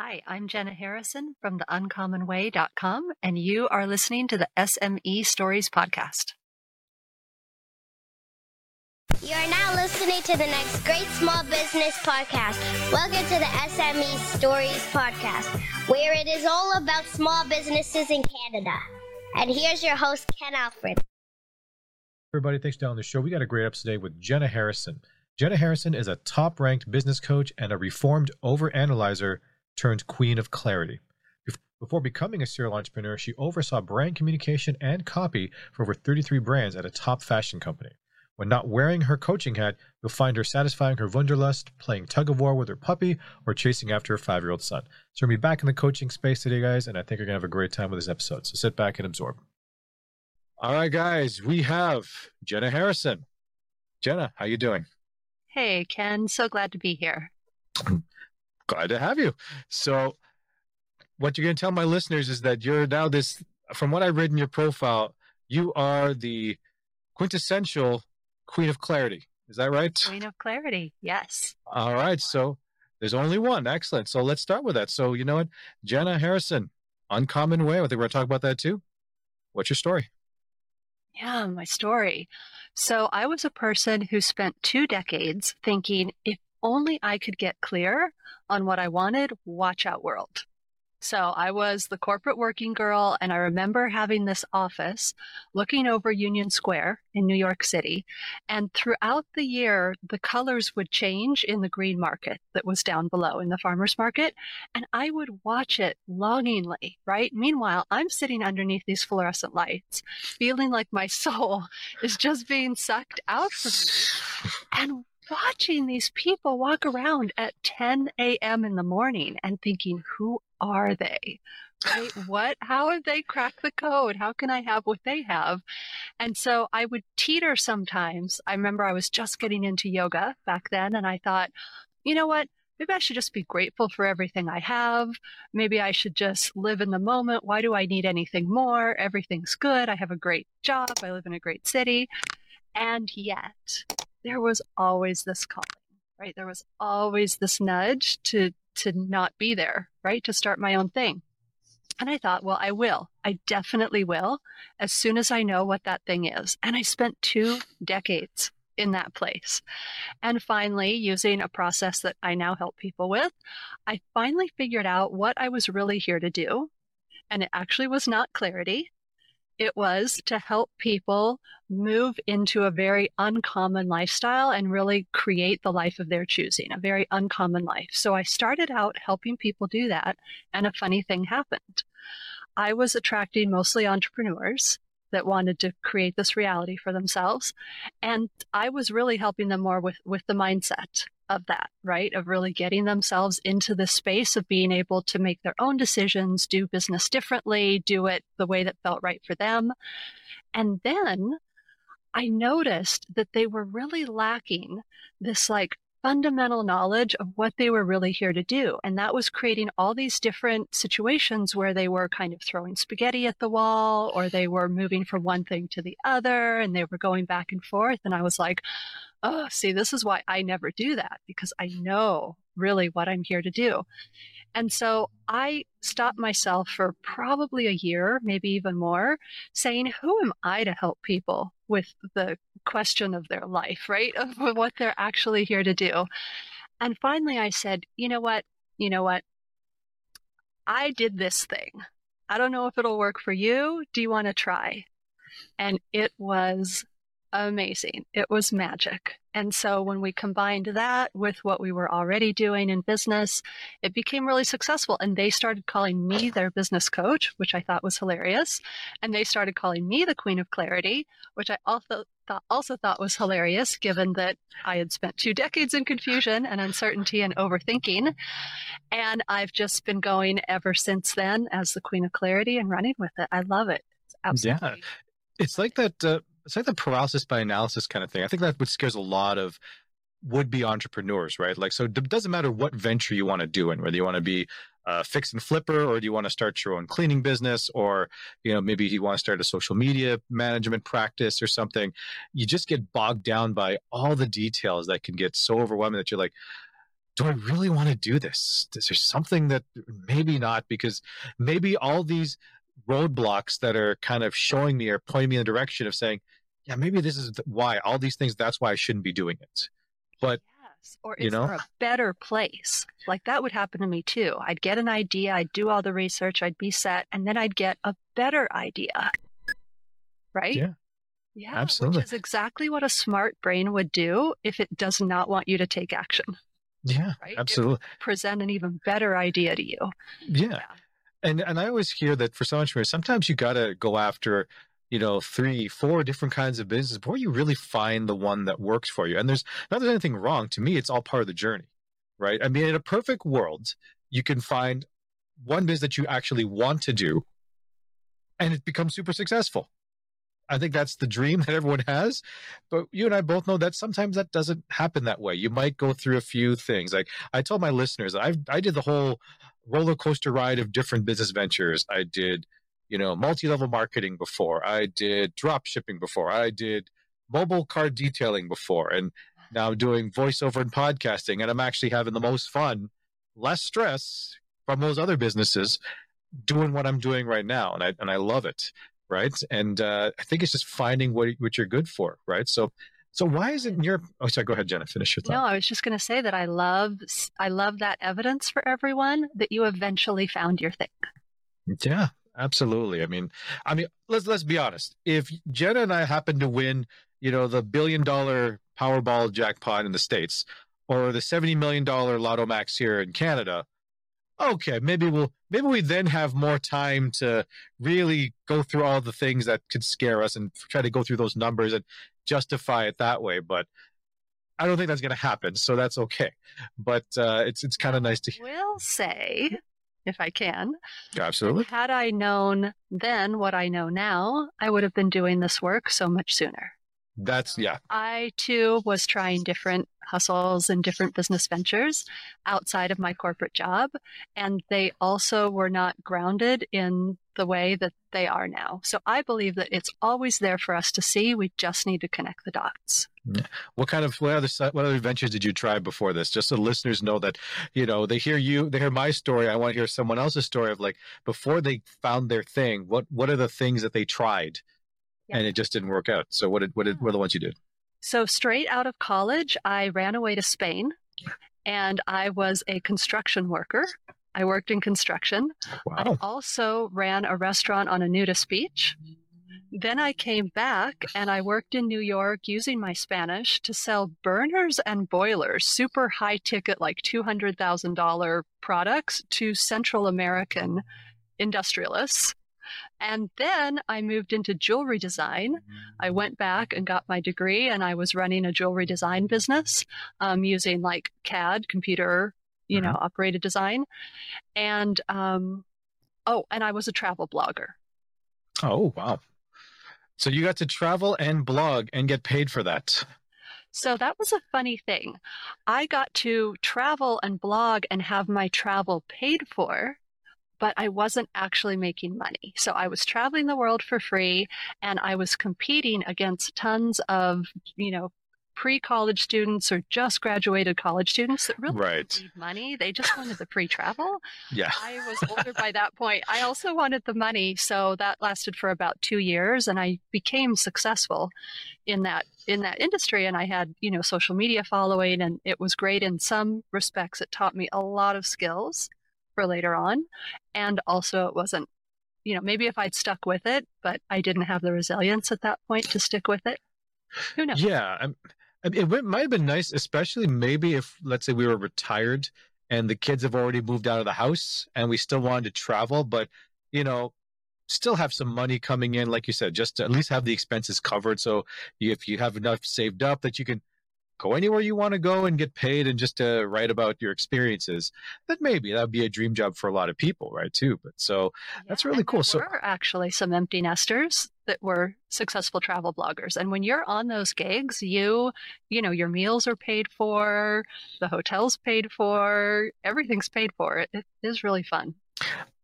Hi, I'm Jenna Harrison from theuncommonway.com, and you are listening to the SME Stories Podcast. You are now listening to the next great small business podcast. Welcome to the SME Stories Podcast, where it is all about small businesses in Canada. And here's your host, Ken Alfred. Everybody, thanks for down the show. We got a great episode today with Jenna Harrison. Jenna Harrison is a top ranked business coach and a reformed overanalyzer turned queen of clarity. Before becoming a serial entrepreneur, she oversaw brand communication and copy for over 33 brands at a top fashion company. When not wearing her coaching hat, you'll find her satisfying her Wunderlust, playing tug of war with her puppy, or chasing after her five year old son. So, we'll be back in the coaching space today, guys, and I think you're going to have a great time with this episode. So, sit back and absorb. All right, guys, we have Jenna Harrison. Jenna, how you doing? Hey, Ken. So glad to be here. glad to have you. So, what you're going to tell my listeners is that you're now this, from what I read in your profile, you are the quintessential queen of clarity. Is that right? Queen of clarity, yes. All right. So, there's only one. Excellent. So, let's start with that. So, you know what? Jenna Harrison, Uncommon Way. I think we're going to talk about that too. What's your story? Yeah, my story. So, I was a person who spent two decades thinking if only I could get clear on what I wanted, watch out world. So I was the corporate working girl, and I remember having this office looking over Union Square in New York City. And throughout the year, the colors would change in the green market that was down below in the farmer's market. And I would watch it longingly, right? Meanwhile, I'm sitting underneath these fluorescent lights, feeling like my soul is just being sucked out from me. And watching these people walk around at 10 a.m. in the morning and thinking, who are they? Right? what? How have they cracked the code? How can I have what they have? And so I would teeter sometimes. I remember I was just getting into yoga back then, and I thought, you know what? Maybe I should just be grateful for everything I have. Maybe I should just live in the moment. Why do I need anything more? Everything's good. I have a great job. I live in a great city. And yet, there was always this calling, right? There was always this nudge to to not be there, right? To start my own thing. And I thought, well, I will. I definitely will as soon as I know what that thing is. And I spent two decades in that place. And finally, using a process that I now help people with, I finally figured out what I was really here to do. And it actually was not clarity. It was to help people move into a very uncommon lifestyle and really create the life of their choosing, a very uncommon life. So I started out helping people do that, and a funny thing happened. I was attracting mostly entrepreneurs that wanted to create this reality for themselves. And I was really helping them more with, with the mindset of that, right? Of really getting themselves into the space of being able to make their own decisions, do business differently, do it the way that felt right for them. And then I noticed that they were really lacking this like fundamental knowledge of what they were really here to do. And that was creating all these different situations where they were kind of throwing spaghetti at the wall or they were moving from one thing to the other and they were going back and forth. And I was like, oh, see, this is why I never do that because I know really what I'm here to do. And so I stopped myself for probably a year, maybe even more, saying, Who am I to help people with the question of their life, right? Of what they're actually here to do. And finally, I said, You know what? You know what? I did this thing. I don't know if it'll work for you. Do you want to try? And it was amazing. It was magic. And so when we combined that with what we were already doing in business, it became really successful. And they started calling me their business coach, which I thought was hilarious. And they started calling me the Queen of Clarity, which I also thought, also thought was hilarious, given that I had spent two decades in confusion and uncertainty and overthinking. And I've just been going ever since then as the Queen of Clarity and running with it. I love it. It's absolutely. Yeah. It's like that. Uh it's like the paralysis by analysis kind of thing. I think that's what scares a lot of would be entrepreneurs, right? Like, so it doesn't matter what venture you want to do in, whether you want to be a fix and flipper or do you want to start your own cleaning business or, you know, maybe you want to start a social media management practice or something. You just get bogged down by all the details that can get so overwhelming that you're like, do I really want to do this? Is there something that maybe not? Because maybe all these roadblocks that are kind of showing me or pointing me in the direction of saying, yeah, maybe this is why all these things, that's why I shouldn't be doing it. But yes, or you know? there a better place? Like that would happen to me too. I'd get an idea, I'd do all the research, I'd be set, and then I'd get a better idea. Right? Yeah. Yeah, Absolutely. which is exactly what a smart brain would do if it does not want you to take action. yeah, Right? Absolutely. Present an even better idea to you. Yeah. And and I always hear that for some entrepreneurs, sometimes you gotta go after, you know, three, four different kinds of business before you really find the one that works for you. And there's not there's anything wrong. To me, it's all part of the journey. Right. I mean, in a perfect world, you can find one business that you actually want to do and it becomes super successful. I think that's the dream that everyone has. But you and I both know that sometimes that doesn't happen that way. You might go through a few things. Like I told my listeners, I I did the whole roller coaster ride of different business ventures. I did, you know, multi-level marketing before. I did drop shipping before. I did mobile car detailing before. And now I'm doing voiceover and podcasting. And I'm actually having the most fun, less stress from those other businesses doing what I'm doing right now. And I and I love it. Right. And uh, I think it's just finding what what you're good for. Right. So so why isn't your oh sorry, go ahead, Jenna, finish your thought. No, I was just going to say that I love I love that evidence for everyone that you eventually found your thing. Yeah, absolutely. I mean, I mean, let's let's be honest. If Jenna and I happen to win, you know, the billion dollar Powerball jackpot in the states, or the seventy million dollar Lotto Max here in Canada, okay, maybe we'll maybe we then have more time to really go through all the things that could scare us and try to go through those numbers and justify it that way. But I don't think that's going to happen, so that's okay. But uh, it's it's kind of nice to hear. We'll say, if I can, Absolutely. had I known then what I know now, I would have been doing this work so much sooner. That's yeah. I too was trying different hustles and different business ventures outside of my corporate job, and they also were not grounded in the way that they are now. So I believe that it's always there for us to see. We just need to connect the dots. Mm-hmm. What kind of what other what other ventures did you try before this? Just so listeners know that you know they hear you, they hear my story. I want to hear someone else's story of like before they found their thing. What what are the things that they tried, and it just didn't work out? So what did what did what are the ones you did? So, straight out of college, I ran away to Spain and I was a construction worker. I worked in construction. I Wow. also ran a restaurant on a nudist beach. Then I came back and I worked in New York using my Spanish to sell burners and boilers, super high ticket, like $200,000 products to Central American industrialists. And then I moved into jewelry design. I went back and got my degree, and I was running a jewelry design business um, using like CAD, computer, you know, operated design. And um, oh, and I was a travel blogger. Oh wow. So you got to travel and blog and get paid for that. So that was a funny thing. I got to travel and blog and have my travel paid for, but I wasn't actually making money. So I was traveling the world for free and I was competing against tons of, you know, pre-college students or just graduated college students that really Right. didn't need money. They just wanted the free travel. Yeah. I was older by that point. I also wanted the money, so that lasted for about two years, and I became successful in that in that industry. And I had you know social media following, and it was great in some respects. It taught me a lot of skills for later on, and also it wasn't. You know, maybe if I'd stuck with it, but I didn't have the resilience at that point to stick with it. Who knows? Yeah, I'm- it might have been nice, especially maybe if, let's say, we were retired and the kids have already moved out of the house and we still wanted to travel, but, you know, still have some money coming in, like you said, just to at least have the expenses covered. So if you have enough saved up that you can go anywhere you want to go and get paid and just to write about your experiences, that maybe that would be a dream job for a lot of people, right? Too. But so That's really cool. There So- were actually some empty nesters that were successful travel bloggers, and when you're on those gigs, you, you know, your meals are paid for, the hotel's paid for, everything's paid for. It, it is really fun.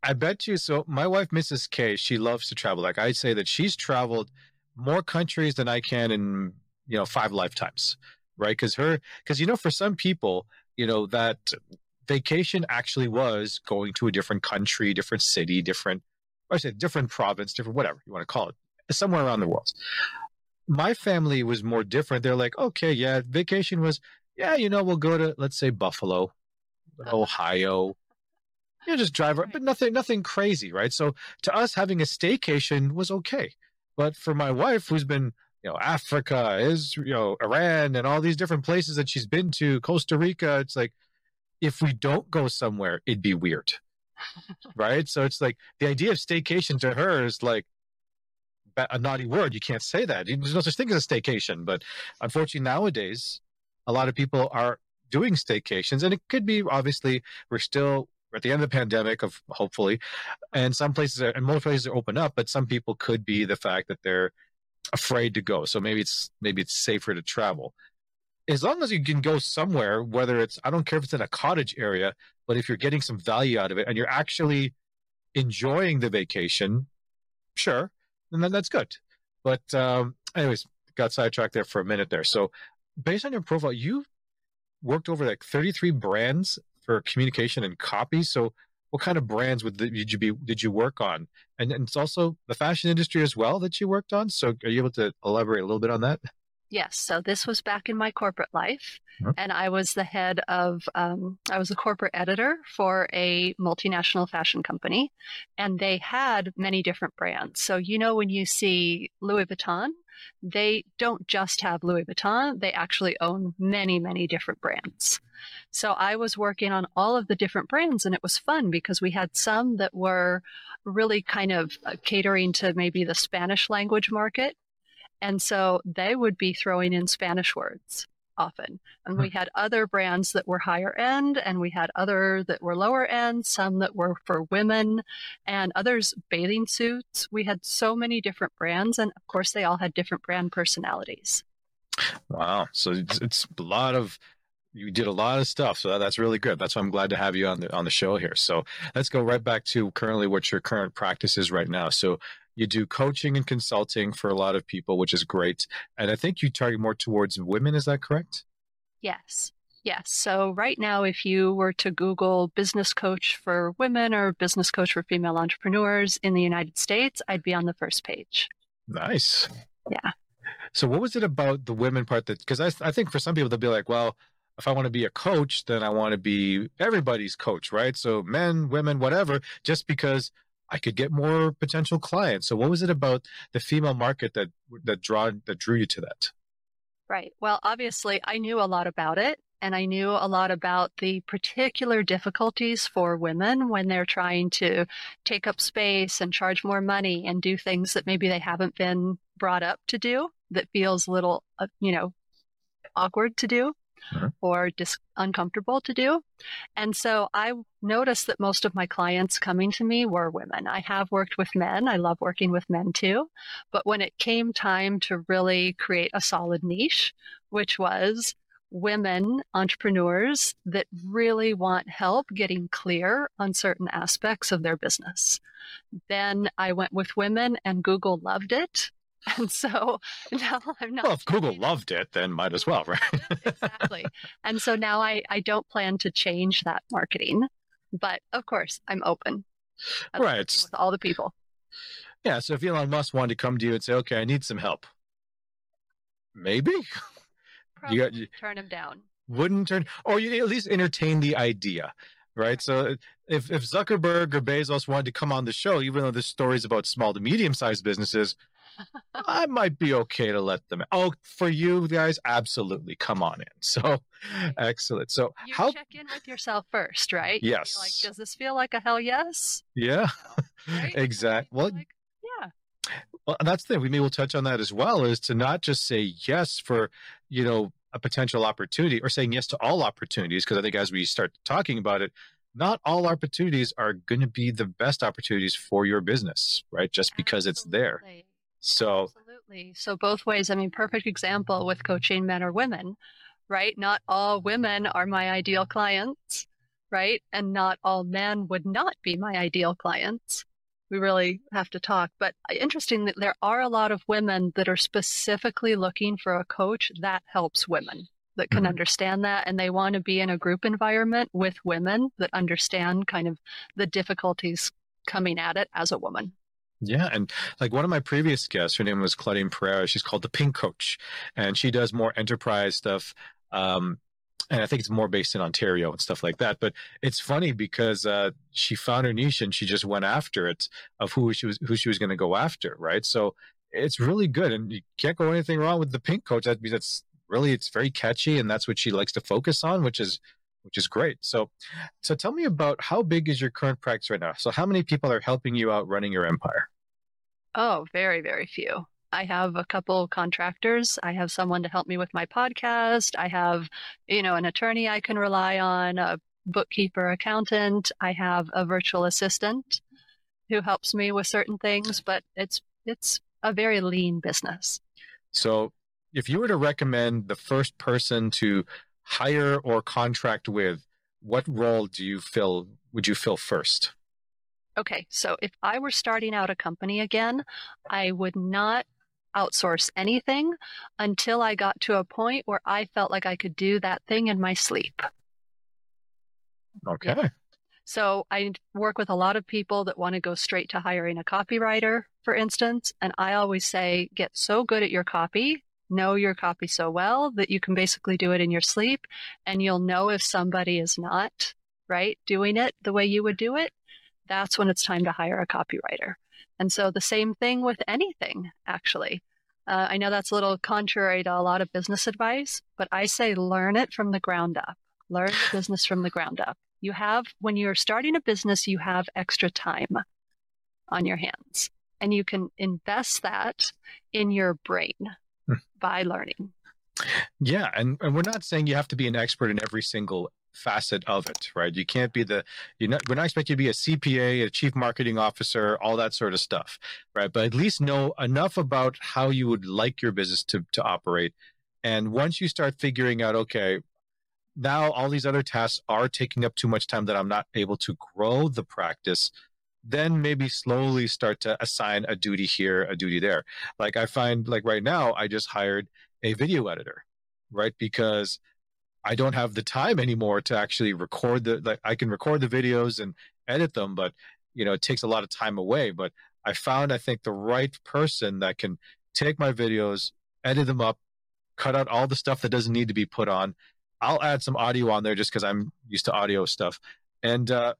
I bet you. So my wife, Mrs. K, she loves to travel. Like I say that she's traveled more countries than I can in you know five lifetimes, right? Because her, because you know, for some people, you know, that vacation actually was going to a different country, different city, different, I say different province, different whatever you want to call it, somewhere around the world. My family was more different. They're like, okay, yeah, vacation was, yeah, you know, we'll go to, let's say, Buffalo, uh-huh. Ohio, you know, just drive, right. but nothing, nothing crazy, right? So to us, having a staycation was okay. But for my wife, who's been, you know, Africa, is you know, Iran, and all these different places that she's been to, Costa Rica, it's like, if we don't go somewhere, it'd be weird, right? So it's like the idea of staycation to her is like a naughty word. You can't say that. There's no such thing as a staycation. But unfortunately, nowadays, a lot of people are doing staycations, and it could be obviously we're still at the end of the pandemic of hopefully and some places are, and most places are open up but some people could be the fact that they're afraid to go. So maybe it's maybe it's safer to travel. As long as you can go somewhere whether it's i don't care if it's in a cottage area but if you're getting some value out of it and you're actually enjoying the vacation sure then that's good. But um anyways got sidetracked there for a minute there. So based on your profile you worked over like 33 brands for communication and copy. So, what kind of brands would did you be did you work on? And, and it's also the fashion industry as well that you worked on. So, are you able to elaborate a little bit on that? Yes. So this was back in my corporate life, mm-hmm. and I was the head of, um, I was a corporate editor for a multinational fashion company, and they had many different brands. So, you know, when you see Louis Vuitton, they don't just have Louis Vuitton, they actually own many, many different brands. So I was working on all of the different brands, and it was fun because we had some that were really kind of uh, catering to maybe the Spanish language market. And so they would be throwing in Spanish words often. And we hmm. had other brands that were higher end, and we had other that were lower end, some that were for women, and others bathing suits. We had so many different brands, and of course, they all had different brand personalities. Wow. So it's, it's a lot of you did a lot of stuff so that's really good that's why i'm glad to have you on the on the show here so let's go right back to currently what your current practice is right now so you do coaching and consulting for a lot of people, which is great. And I think you target more towards women. Is that correct? Yes. Yes. So right now, if you were to Google business coach for women or business coach for female entrepreneurs in the United States, I'd be on the first page. Nice. Yeah. So what was it about the women part that, because I, I think for some people, they'll be like, well, if I want to be a coach, then I want to be everybody's coach, right? So men, women, whatever, just because I could get more potential clients. So what was it about the female market that that draw that drew you to that? Right. Well, obviously I knew a lot about it and I knew a lot about the particular difficulties for women when they're trying to take up space and charge more money and do things that maybe they haven't been brought up to do that feels a little, uh, you know, awkward to do uh-huh. or dis- uncomfortable to do. And so I noticed that most of my clients coming to me were women. I have worked with men. I love working with men too. But when it came time to really create a solid niche, which was women entrepreneurs that really want help getting clear on certain aspects of their business. Then I went with women and Google loved it. And so now I'm not. Well, if Google loved it, then might as well, right? exactly. And so now I, I don't plan to change that marketing, but of course I'm open. right. With all the people. Yeah. So if Elon Musk wanted to come to you and say, okay, I need some help, maybe. Probably you got, you, turn him down. Wouldn't turn, or you at least entertain the idea right? So if if Zuckerberg or Bezos wanted to come on the show, even though this story is about small to medium sized businesses, I might be okay to let them. Oh, for you guys, absolutely. Come on in. So excellent. So you how check in with yourself first, right? Yes. Like, does this feel like a hell yes? Yeah. Right? exactly. Well, like, yeah. Well, and that's the thing. We may will touch on that as well. Is to not just say yes for you know a potential opportunity or saying yes to all opportunities because I think as we start talking about it, not all opportunities are going to be the best opportunities for your business, right? Just because Absolutely. it's there. So absolutely. So both ways. I mean, perfect example with coaching men or women, right? Not all women are my ideal clients, right? And not all men would not be my ideal clients. We really have to talk. But interesting that there are a lot of women that are specifically looking for a coach that helps women. that can Mhm. understand that and they want to be in a group environment with women that understand kind of the difficulties coming at it as a woman. Yeah, and like one of my previous guests, her name was Claudine Pereira. She's called the Pink Coach, and she does more enterprise stuff. Um, and I think it's more based in Ontario and stuff like that. But it's funny because uh, she found her niche and she just went after it of who she was who she was going to go after, right? So it's really good, and you can't go anything wrong with the Pink Coach. That that's really it's very catchy, and that's what she likes to focus on, which is which is great. So, so tell me about how big is your current practice right now? So, how many people are helping you out running your empire? Oh, very, very few. I have a couple contractors. I have someone to help me with my podcast. I have, you know, an attorney I can rely on, a bookkeeper, accountant. I have a virtual assistant who helps me with certain things, but it's it's a very lean business. So, if you were to recommend the first person to hire or contract with, what role do you fill? Would you fill first? Okay, so if I were starting out a company again, I would not outsource anything until I got to a point where I felt like I could do that thing in my sleep. Okay. So I work with a lot of people that want to go straight to hiring a copywriter, for instance. And I always say, get so good at your copy, know your copy so well that you can basically do it in your sleep. And you'll know if somebody is not, right, doing it the way you would do it. That's when it's time to hire a copywriter. And so the same thing with anything, actually. Uh, I know that's a little contrary to a lot of business advice, but I say learn it from the ground up. Learn the business from the ground up. You have, when you're starting a business, you have extra time on your hands, and you can invest that in your brain Hmm. by learning. Yeah, and, and we're not saying you have to be an expert in every single facet of it, right? You can't be the you're not we're not expecting you to be a CPA, a chief marketing officer, all that sort of stuff, right? But at least know enough about how you would like your business to to operate. And once you start figuring out, okay, now all these other tasks are taking up too much time that I'm not able to grow the practice, then maybe slowly start to assign a duty here, a duty there. Like I find like right now, I just hired a video editor, right? Because I don't have the time anymore to actually record the like I can record the videos and edit them, but you know, it takes a lot of time away. But I found I think the right person that can take my videos, edit them up, cut out all the stuff that doesn't need to be put on. I'll add some audio on there just because I'm used to audio stuff. And uh,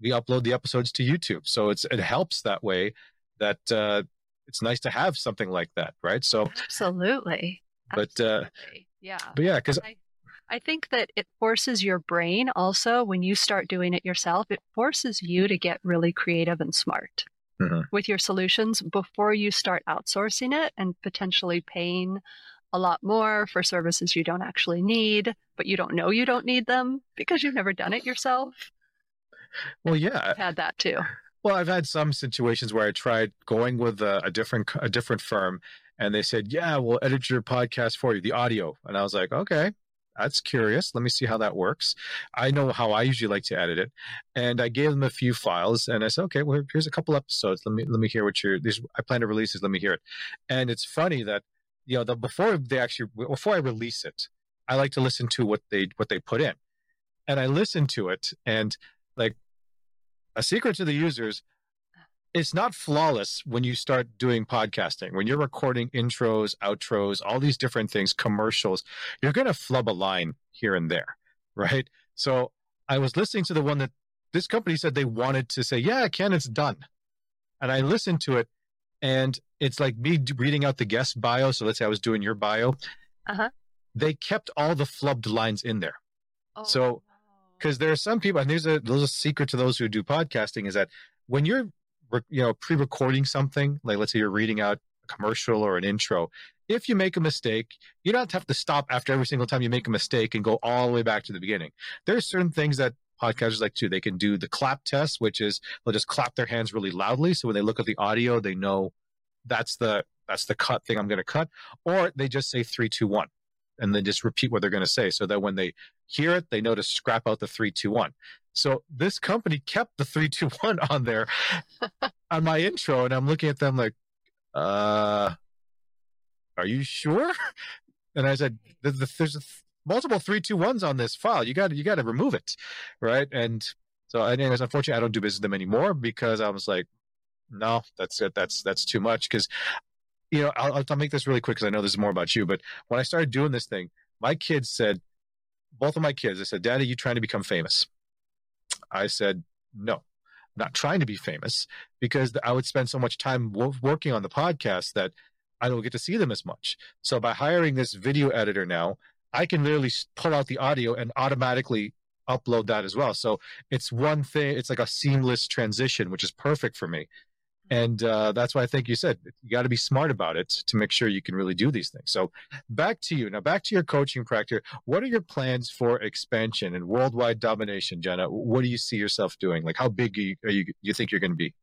we upload the episodes to YouTube. So it's it helps that way that uh, it's nice to have something like that, right? So Absolutely. But, uh, yeah. but yeah, because I, I think that it forces your brain also when you start doing it yourself, it forces you to get really creative and smart Mhm. with your solutions before you start outsourcing it and potentially paying a lot more for services you don't actually need, but you don't know you don't need them because you've never done it yourself. well, yeah, I've had that too. Well, I've had some situations where I tried going with a, a different a different firm, and they said, "Yeah, we'll edit your podcast for you, the audio." And I was like, "Okay, that's curious. Let me see how that works." I know how I usually like to edit it, and I gave them a few files, and I said, "Okay, well, here's a couple episodes. Let me let me hear what you're. These I plan to release this. Let me hear it." And it's funny that you know the before they actually before I release it, I like to listen to what they what they put in, and I listened to it, and like a secret to the users it's not flawless when you start doing podcasting. When you're recording intros outros all these different things commercials you're going to flub a line here and there right? So i was listening to the one that this company said they wanted to say yeah ken it's done. And i listened to it and it's like me reading out the guest bio. So let's say i was doing your bio. Uh-huh. they kept all the flubbed lines in there. So, Oh, because there are some people and there's a there's a secret to those who do podcasting is that when you're re- you know pre-recording something like let's say you're reading out a commercial or an intro if you make a mistake you don't have to stop after every single time you make a mistake and go all the way back to the beginning there's certain things that podcasters like to they can do the clap test which is they'll just clap their hands really loudly so when they look at the audio they know that's the that's the cut thing i'm going to cut or they just say three two one and then just repeat what they're going to say so that when they hear it, they know to scrap out the three, two, one. So this company kept the three, two, one on there on my intro, and I'm looking at them like, uh, are you sure? And I said, "Th- th- there's a, th- multiple three two ones on this file. You got to you got to remove it, right? And so, anyways, unfortunately, I don't do business with them anymore because I was like, no, that's it. That's that's too much. Because you know, I'll, I'll make this really quick because I know this is more about you. But when I started doing this thing, my kids said, both of my kids, they said, "Daddy, you trying to become famous?" I said, "No." Not trying to be famous because I would spend so much time working on the podcast that I don't get to see them as much. So by hiring this video editor now, I can literally pull out the audio and automatically upload that as well. So it's one thing, it's like a seamless transition, which is perfect for me. And uh, that's why I think you said you got to be smart about it to make sure you can really do these things. So back to you now, back to your coaching practice. What are your plans for expansion and worldwide domination, Jenna? What do you see yourself doing? Like, how big are you, are you, you think you're going to be?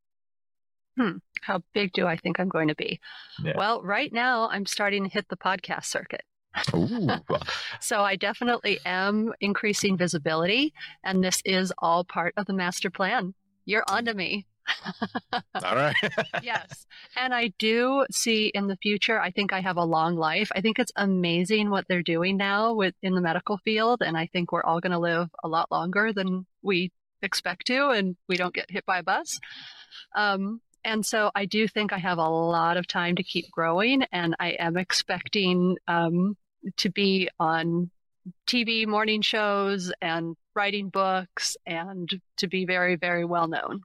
Hmm. How big do I think I'm going to be? Yeah. Well, right now I'm starting to hit the podcast circuit. so I definitely am increasing visibility, and this is all part of the master plan. You're onto me. All right. yes. And I do see in the future, I think I have a long life. I think it's amazing what they're doing now with in the medical field. And I think we're all going to live a lot longer than we expect to, and we don't get hit by a bus. Um, and so I do think I have a lot of time to keep growing, and I am expecting um, to be on TV morning shows and writing books and to be very, very well known.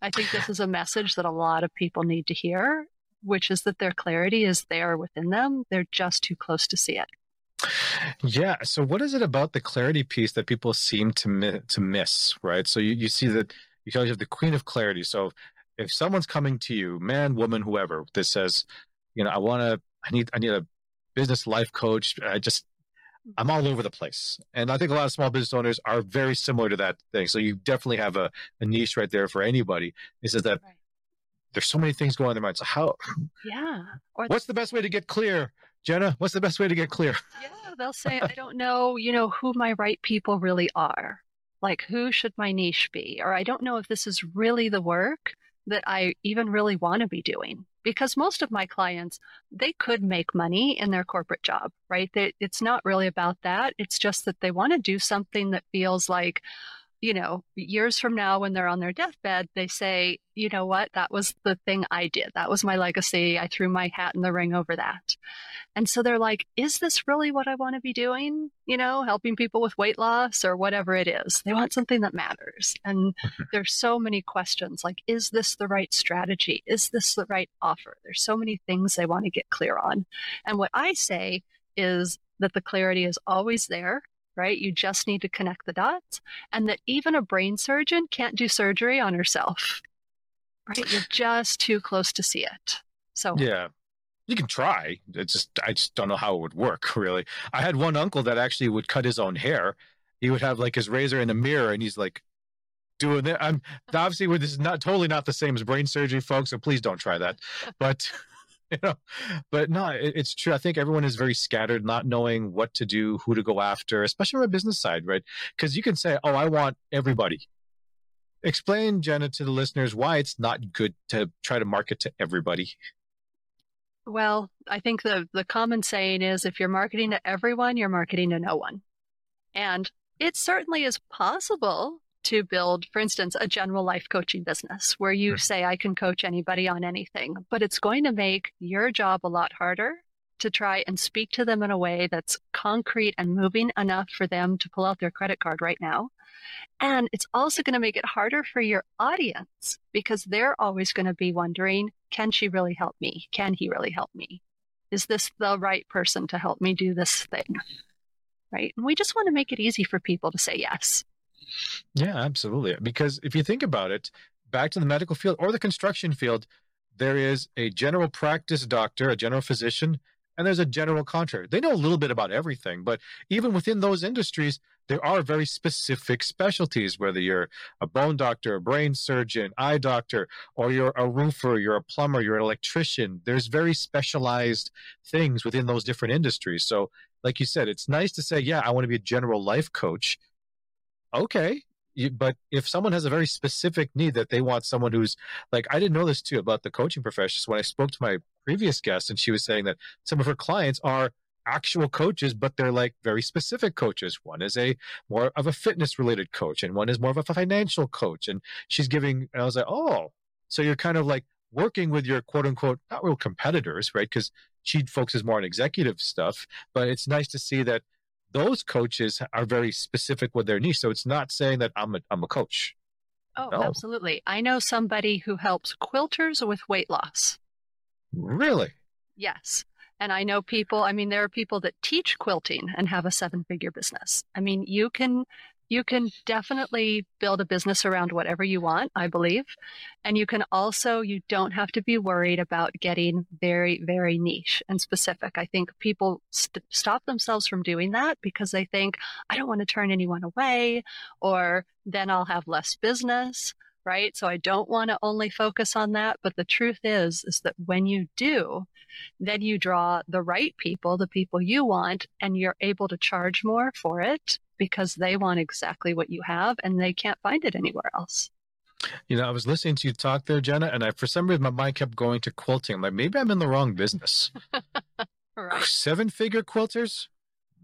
I think this is a message that a lot of people need to hear, which is that their clarity is there within them. They're just too close to see it. Yeah. So, what is it about the clarity piece that people seem to mi- to miss? Right. So you, you see that you have the queen of clarity. So if someone's coming to you, man, woman, whoever, that says, you know, I want to, I need, I need a business life coach. I just, I'm all over the place. And I think a lot of small business owners are very similar to that thing. So you definitely have a, a niche right there for anybody. Is that right. there's so many things going on in their mind. So how, yeah. Or what's the best way to get clear? Jenna, what's the best way to get clear? Yeah, they'll say, I don't know, you know, who my right people really are. Like, who should my niche be? Or I don't know if this is really the work that I even really want to be doing because most of my clients they could make money in their corporate job right? They, it's not really about that. It's just that they want to do something that feels like you know, years from now when they're on their deathbed, they say, you know what, that was the thing I did. That was my legacy. I threw my hat in the ring over that. And so they're like, is this really what I want to be doing? You know, helping people with weight loss or whatever it is. They want something that matters. And there's so many questions like, is this the right strategy? Is this the right offer? There's so many things they want to get clear on. And what I say is that the clarity is always there right? You just need to connect the dots. And that even a brain surgeon can't do surgery on herself, right? You're just too close to see it. So, yeah. You can try. It's just I just don't know how it would work really. I had one uncle that actually would cut his own hair. He would have like his razor in a mirror and he's like doing it. I'm obviously this is not totally not the same as brain surgery, folks, so please don't try that. But you know? But no it, it's true i think everyone is very scattered not knowing what to do who to go after especially on a business side right? Because you can say oh i want everybody. Explain jenna to the listeners why it's not good to try to market to everybody. Well i think the the common saying is if you're marketing to everyone you're marketing to no one. And it certainly is possible to build, for instance, a general life coaching business where you mm. say, I can coach anybody on anything, but it's going to make your job a lot harder to try and speak to them in a way that's concrete and moving enough for them to pull out their credit card right now. And it's also going to make it harder for your audience because they're always going to be wondering, can she really help me? Can he really help me? Is this the right person to help me do this thing? Right. And we just want to make it easy for people to say yes. Yeah, absolutely. Because if you think about it, back to the medical field or the construction field, there is a general practice doctor, a general physician, and there's a general contractor. They know a little bit about everything, but even within those industries, there are very specific specialties, whether you're a bone doctor, a brain surgeon, eye doctor, or you're a roofer, you're a plumber, you're an electrician. There's very specialized things within those different industries. So, like you said, it's nice to say, yeah, I want to be a general life coach okay you, but if someone has a very specific need that they want someone who's like i didn't know this too about the coaching professions when i spoke to my previous guest and she was saying that some of her clients are actual coaches, but they're like very specific coaches. One is a more of a fitness related coach, and one is more of a financial coach. And she's giving, and I was like, oh, so you're kind of like working with your quote unquote, not real competitors, right? Because she focuses more on executive stuff, but it's nice to see that those coaches are very specific with their niche. So it's not saying that I'm a, I'm a coach. Oh, no. absolutely. I know somebody who helps quilters with weight loss. Really? Yes. And I know people, I mean, there are people that teach quilting and have a seven figure business. I mean, you can you can definitely build a business around whatever you want, I believe. And you can also, you don't have to be worried about getting very, very niche and specific. I think people st- stop themselves from doing that because they think, I don't want to turn anyone away, or then I'll have less business. Right. So I don't want to only focus on that. But the truth is, is that when you do, then you draw the right people, the people you want, and you're able to charge more for it because they want exactly what you have and they can't find it anywhere else. You know, I was listening to you talk there, Jenna, and I, for some reason, my mind kept going to quilting. I'm like, maybe I'm in the wrong business. right. Seven figure quilters?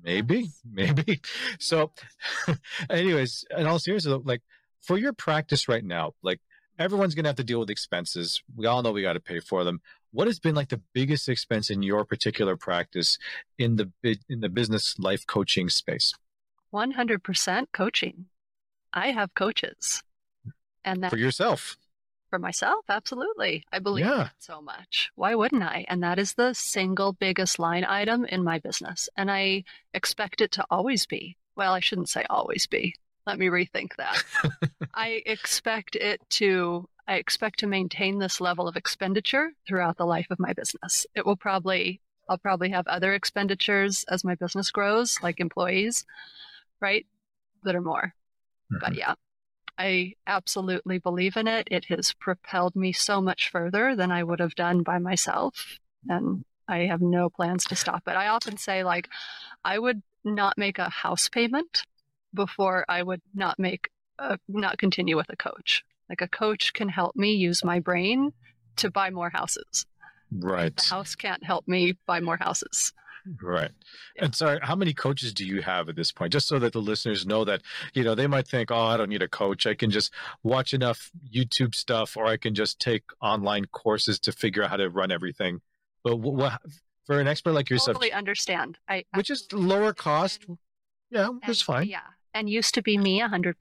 Maybe, yes. maybe. So, anyways, in all seriousness, like for your practice right now, like everyone's going to have to deal with expenses. We all know we got to pay for them. What has been like the biggest expense in your particular practice in the in the business life coaching space? 100% coaching. I have coaches. And that for yourself. For myself, absolutely. I believe yeah. so much. Why wouldn't I? And that is the single biggest line item in my business. And I expect it to always be. Well, I shouldn't say always be. Let me rethink that. I expect it to I expect to maintain this level of expenditure throughout the life of my business. It will probably I'll probably have other expenditures as my business grows, like employees, right? That are more. Mm-hmm. But yeah, I absolutely believe in it. It has propelled me so much further than I would have done by myself. And I have no plans to stop it. I often say, like, I would not make a house payment before I would not make a, not continue with a coach. Like a coach can help me use my brain to buy more houses. Right. The house can't help me buy more houses. Right. Yeah. And sorry, how many coaches do you have at this point? Just so that the listeners know that, you know, they might think, oh, I don't need a coach. I can just watch enough YouTube stuff or I can just take online courses to figure out how to run everything. But what, for an expert like yourself, I totally understand. I, which is lower cost. And, yeah, it's fine. Yeah. And used to be me 100%.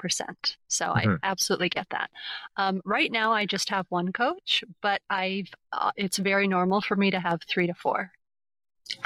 So mm-hmm. I absolutely get that. Um, right now, I just have one coach, but I've, uh, it's very normal for me to have three to four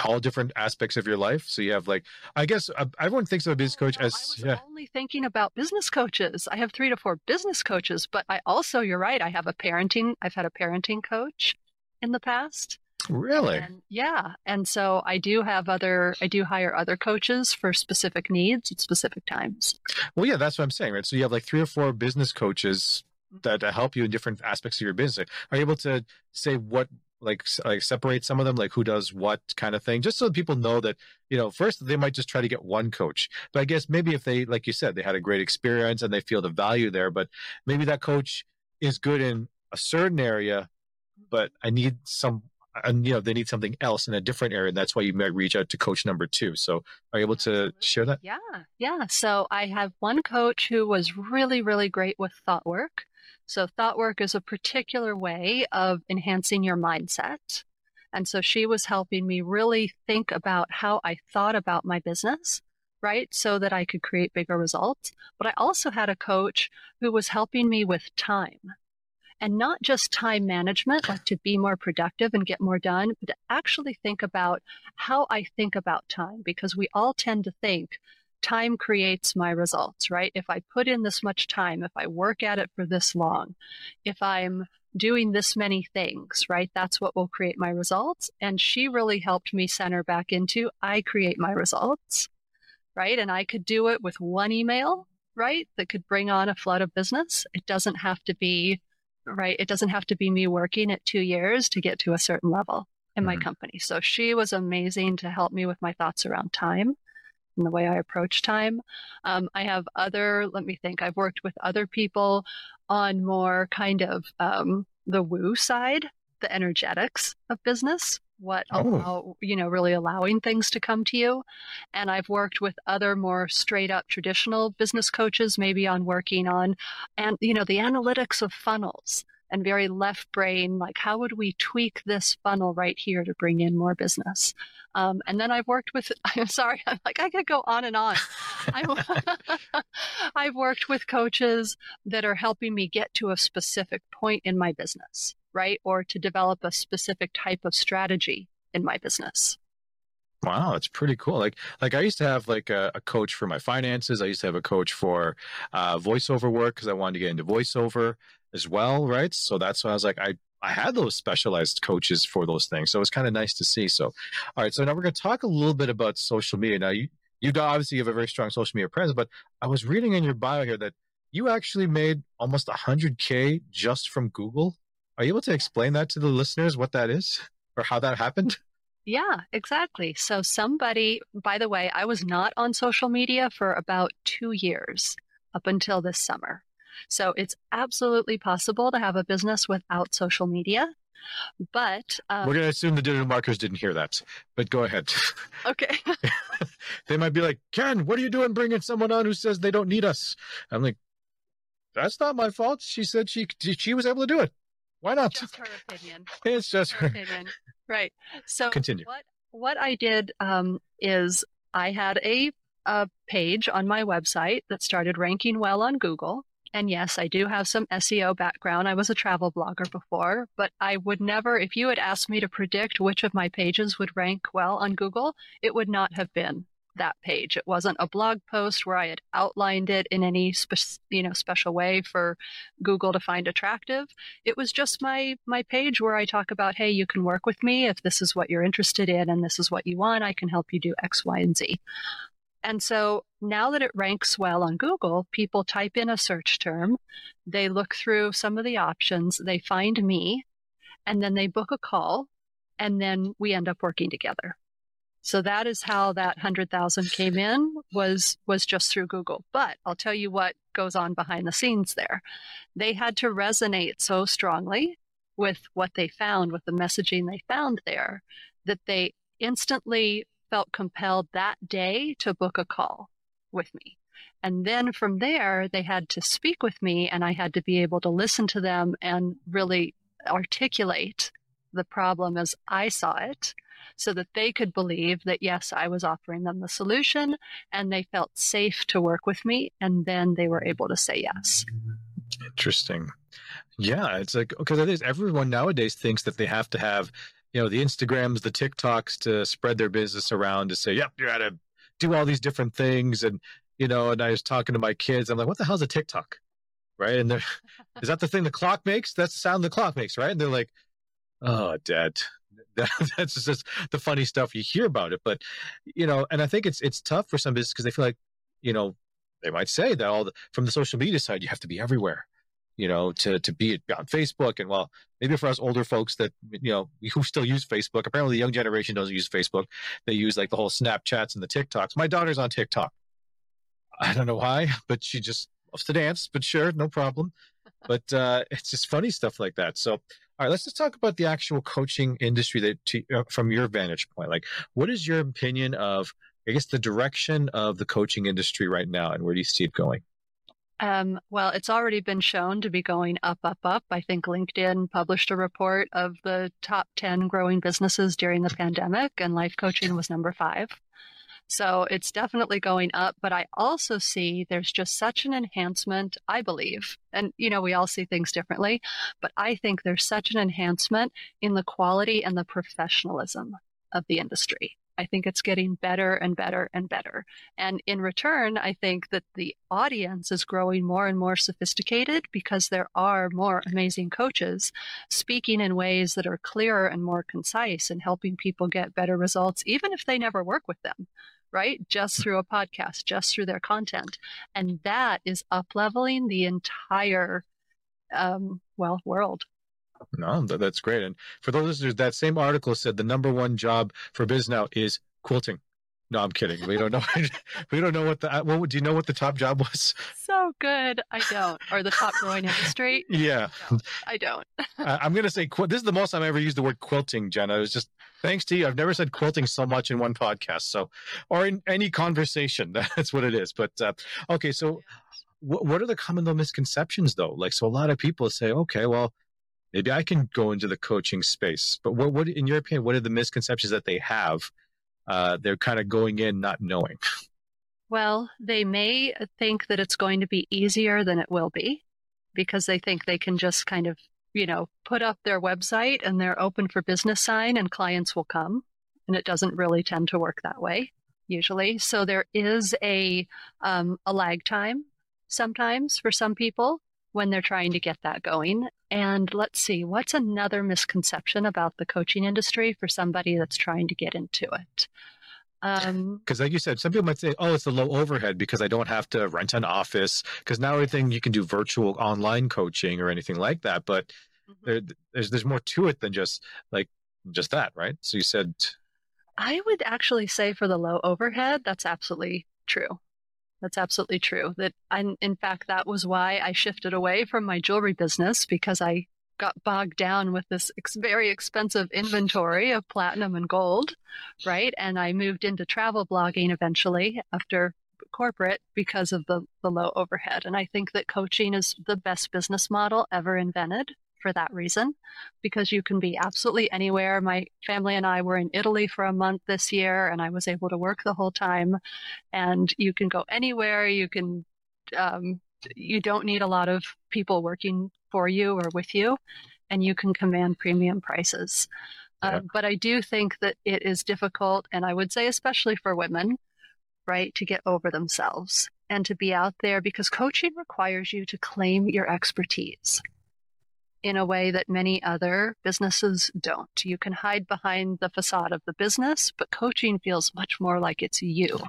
all different aspects of your life. So you have like, I guess uh, everyone thinks of a business coach as. I was yeah. only thinking about business coaches. I have three to four business coaches, but I also, you're right, I have a parenting. I've had a parenting coach in the past. Really? And, yeah, and so I do have other. I do hire other coaches for specific needs at specific times. Well, yeah, that's what I'm saying, right? So you have like three or four business coaches that help you in different aspects of your business. Are you able to say what like like separate some of them like who does what kind of thing just so people know that you know first they might just try to get one coach. But i guess maybe if they like you said they had a great experience and they feel the value there but maybe that coach is good in a certain area but i need some and you know they need something else in a different area and that's why you might reach out to coach number two. So are you able to share that? Yeah. Yeah. So i have one coach who was really really great with thought work so, thought work is a particular way of enhancing your mindset. And so, she was helping me really think about how I thought about my business, right? So that I could create bigger results. But I also had a coach who was helping me with time and not just time management, like to be more productive and get more done, but to actually think about how I think about time because we all tend to think time creates my results, right? If I put in this much time, if I work at it for this long, if I'm doing this many things, right? That's what will create my results. And she really helped me center back into I create my results, right? And I could do it with one email, right? That could bring on a flood of business. It doesn't have to be, right? It doesn't have to be me working at two years to get to a certain level in my mm-hmm. company. So she was amazing to help me with my thoughts around time and the way I approach time. Um, I have other, let me think, I've worked with other people on more kind of um, the woo side, the energetics of business, what Oh. allow, you know, really allowing things to come to you. And I've worked with other more straight up traditional business coaches, maybe on working on, and, you know, the analytics of funnels and very left brain, like how would we tweak this funnel right here to bring in more business? Um, and then I've worked with, I'm sorry, I'm like, I could go on and on. I've, worked with coaches that are helping me get to a specific point in my business, right? Or to develop a specific type of strategy in my business. Wow, it's pretty cool. Like, like I used to have like a, a coach for my finances. I used to have a coach for uh, voiceover work because I wanted to get into voiceover as well, right? So that's why I was like, I I had those specialized coaches for those things. So it's kind of nice to see. So, all right. So now we're going to talk a little bit about social media. Now you you obviously have a very strong social media presence, but I was reading in your bio here that you actually made almost 100k just from Google. Are you able to explain that to the listeners what that is or how that happened? Yeah, exactly. So, somebody, by the way, I was not on social media for about two years up until this summer. So, it's absolutely possible to have a business without social media. But um, We're going to assume the digital marketers didn't hear that, but go ahead. okay, they might be like, Ken, what are you doing bringing someone on who says they don't need us? I'm like, that's not my fault. She said she she was able to do it. Why not? just her opinion. It's just Her her. opinion. Right. So, Continue. what what I did um, is I had a, a page on my website that started ranking well on Google. And yes, I do have some SEO background. I was a travel blogger before, but I would never, if you had asked me to predict which of my pages would rank well on Google, it would not have been that page. It wasn't a blog post where I had outlined it in any spe- you know special way for Google to find attractive. It was just my my page where I talk about, hey, you can work with me if this is what you're interested in and this is what you want. I can help you do X, Y, and Z. And so now that it ranks well on Google, people type in a search term, they look through some of the options, they find me, and then they book a call, and then we end up working together. So that is how that 100,000 came in was was just through Google. But I'll tell you what goes on behind the scenes there. They had to resonate so strongly with what they found with the messaging they found there that they instantly felt compelled that day to book a call with me. And then from there, they had to speak with me, and I had to be able to listen to them and really articulate the problem as I saw it so that they could believe that, yes, I was offering them the solution and they felt safe to work with me. And then they were able to say yes. Interesting. Yeah, it's like because everyone nowadays thinks that they have to have, you know, the Instagrams, the TikToks to spread their business around to say, yep, you got to do all these different things. And, you know, and I was talking to my kids, I'm like, what the hell's a TikTok? Right. And they're, is that the thing the clock makes? That's the sound the clock makes, right? And they're like, oh, dad. That, that's just the funny stuff you hear about it. But, you know, and I think it's it's tough for some business because they feel like, you know, they might say that all the, from the social media side, you have to be everywhere you know, to to be on Facebook. And well, maybe for us older folks that you know who still use Facebook, apparently the young generation doesn't use Facebook. They use like the whole Snapchats and the TikToks. My daughter's on TikTok. I don't know why, but she just loves to dance. But sure, no problem. But uh, it's just funny stuff like that. So. All right, let's just talk about the actual coaching industry that, to, uh, from your vantage point. Like, what is your opinion of, I guess, the direction of the coaching industry right now, and where do you see it going? Um, well, it's already been shown to be going up, up, up. I think LinkedIn published a report of the top 10 growing businesses during the pandemic, and life coaching was number five. So it's definitely going up. But I also see there's just such an enhancement, I believe. And, you know, we all see things differently, but I think there's such an enhancement in the quality and the professionalism of the industry. I think it's getting better and better and better. And in return, I think that the audience is growing more and more sophisticated because there are more amazing coaches speaking in ways that are clearer and more concise and helping people get better results, even if they never work with them, right? Just through a podcast, just through their content. And that is up leveling the entire, um, well, world. No, that, that's great. And for those listeners, that same article said the number one job for biz now is quilting. No, I'm kidding. We don't know. we don't know what the. What do you know? What the top job was? So good. I don't. Or the top growing industry. Yeah, no, I don't. I'm gonna say this is the most I've ever used the word quilting, Jenna. It was just thanks to you. I've never said quilting so much in one podcast. So, or in any conversation. That's what it is. But uh, okay, so what what are the common misconceptions though? Like, so a lot of people say, okay, well, maybe I can go into the coaching space. But what, what in your opinion, what are the misconceptions that they have? uh, they're kind of going in not knowing. Well, they may think that it's going to be easier than it will be because they think they can just kind of, you know, put up their website and they're open for business sign and clients will come. And it doesn't really tend to work that way usually. So there is a, um, a lag time sometimes for some people when they're trying to get that going. And let's see, what's another misconception about the coaching industry for somebody that's trying to get into it? Um because, um, like you said, some people might say, "Oh, it's a low overhead because I don't have to rent an office." Because now everything you can do virtual online coaching or anything like that. But mm-hmm. there, there's there's more to it than just like just that, right? So you said, I would actually say for the low overhead, that's absolutely true. That's absolutely true. That and in fact that was why I shifted away from my jewelry business because I got bogged down with this ex- very expensive inventory of platinum and gold, right? And I moved into travel blogging eventually after corporate because of the, the low overhead. And I think that coaching is the best business model ever invented for that reason because you can be absolutely anywhere. My family and I were in Italy for a month this year and I was able to work the whole time. And you can go anywhere. You can, um, you don't need a lot of people working for you or with you, and you can command premium prices. Yeah. Uh, but I do think that it is difficult, and I would say, especially for women, right, to get over themselves and to be out there because coaching requires you to claim your expertise in a way that many other businesses don't. You can hide behind the facade of the business, but coaching feels much more like it's you.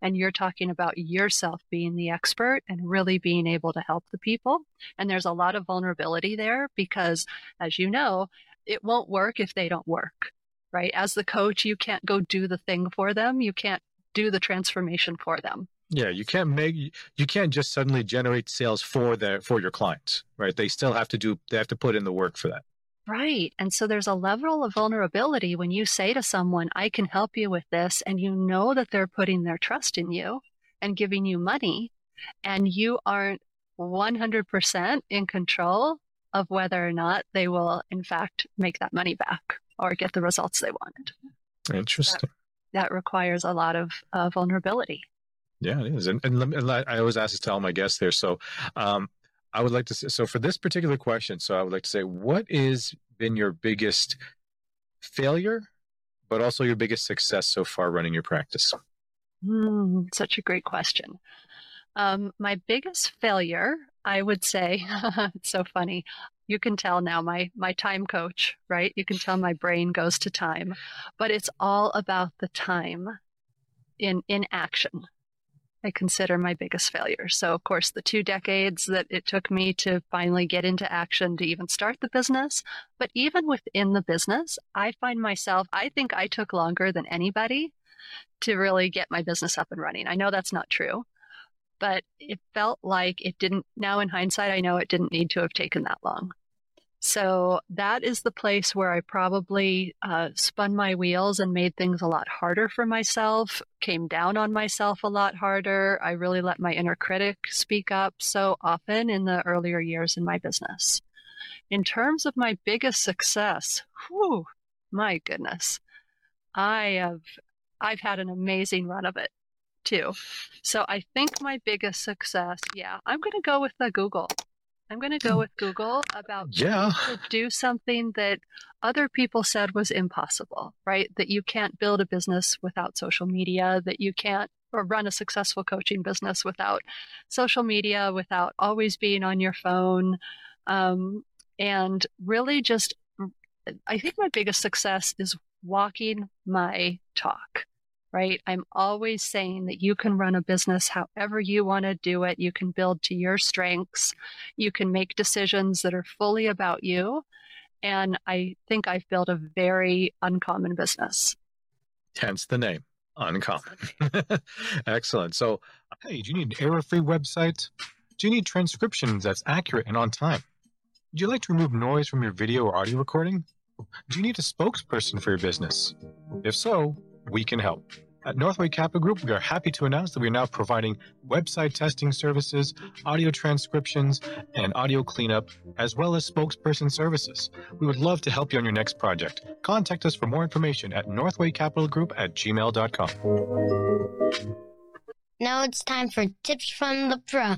And you're talking about yourself being the expert and really being able to help the people. And there's a lot of vulnerability there because, as you know, it won't work if they don't work, right? As the coach, you can't go do the thing for them. You can't do the transformation for them. Yeah, you can't make you can't just suddenly generate sales for their for your clients, right? They still have to do they have to put in the work for that. Right. And so there's a level of vulnerability when you say to someone, I can help you with this, and you know that they're putting their trust in you and giving you money, and you aren't 100% in control of whether or not they will, in fact, make that money back or get the results they wanted. Interesting. That, that requires a lot of uh, vulnerability. Yeah, it is. And, and, and I always ask this to all my guests there. So um, I would like to say, so for this particular question, so I would like to say, what has been your biggest failure, but also your biggest success so far running your practice? Mm, such a great question. Um, my biggest failure, I would say, it's so funny. You can tell now my my time coach, right? You can tell my brain goes to time, but it's all about the time in in action I consider my biggest failure. So, of course, the two decades that it took me to finally get into action to even start the business. But even within the business, I find myself, I think I took longer than anybody to really get my business up and running. I know that's not true, but it felt like it didn't. Now, in hindsight, I know it didn't need to have taken that long. So that is the place where I probably uh, spun my wheels and made things a lot harder for myself, came down on myself a lot harder. I really let my inner critic speak up so often in the earlier years in my business. In terms of my biggest success, whew, my goodness, I have I've had an amazing run of it too. So I think my biggest success, yeah, I'm going to go with the Google. I'm going to go with Google about yeah. to do something that other people said was impossible, right? That you can't build a business without social media, that you can't or run a successful coaching business without social media, without always being on your phone. Um, and really just, I think my biggest success is walking my talk right? I'm always saying that you can run a business however you want to do it. You can build to your strengths. You can make decisions that are fully about you. And I think I've built a very uncommon business. Hence the name. Uncommon. Excellent. So, hey, do you need an error free website? Do you need transcriptions that's accurate and on time? Would you like to remove noise from your video or audio recording? Do you need a spokesperson for your business? If so, we can help. At Northway Capital Group, we are happy to announce that we are now providing website testing services, audio transcriptions, and audio cleanup, as well as spokesperson services. We would love to help you on your next project. Contact us for more information at northwaycapitalgroup at gmail.com. Now it's time for tips from the pro.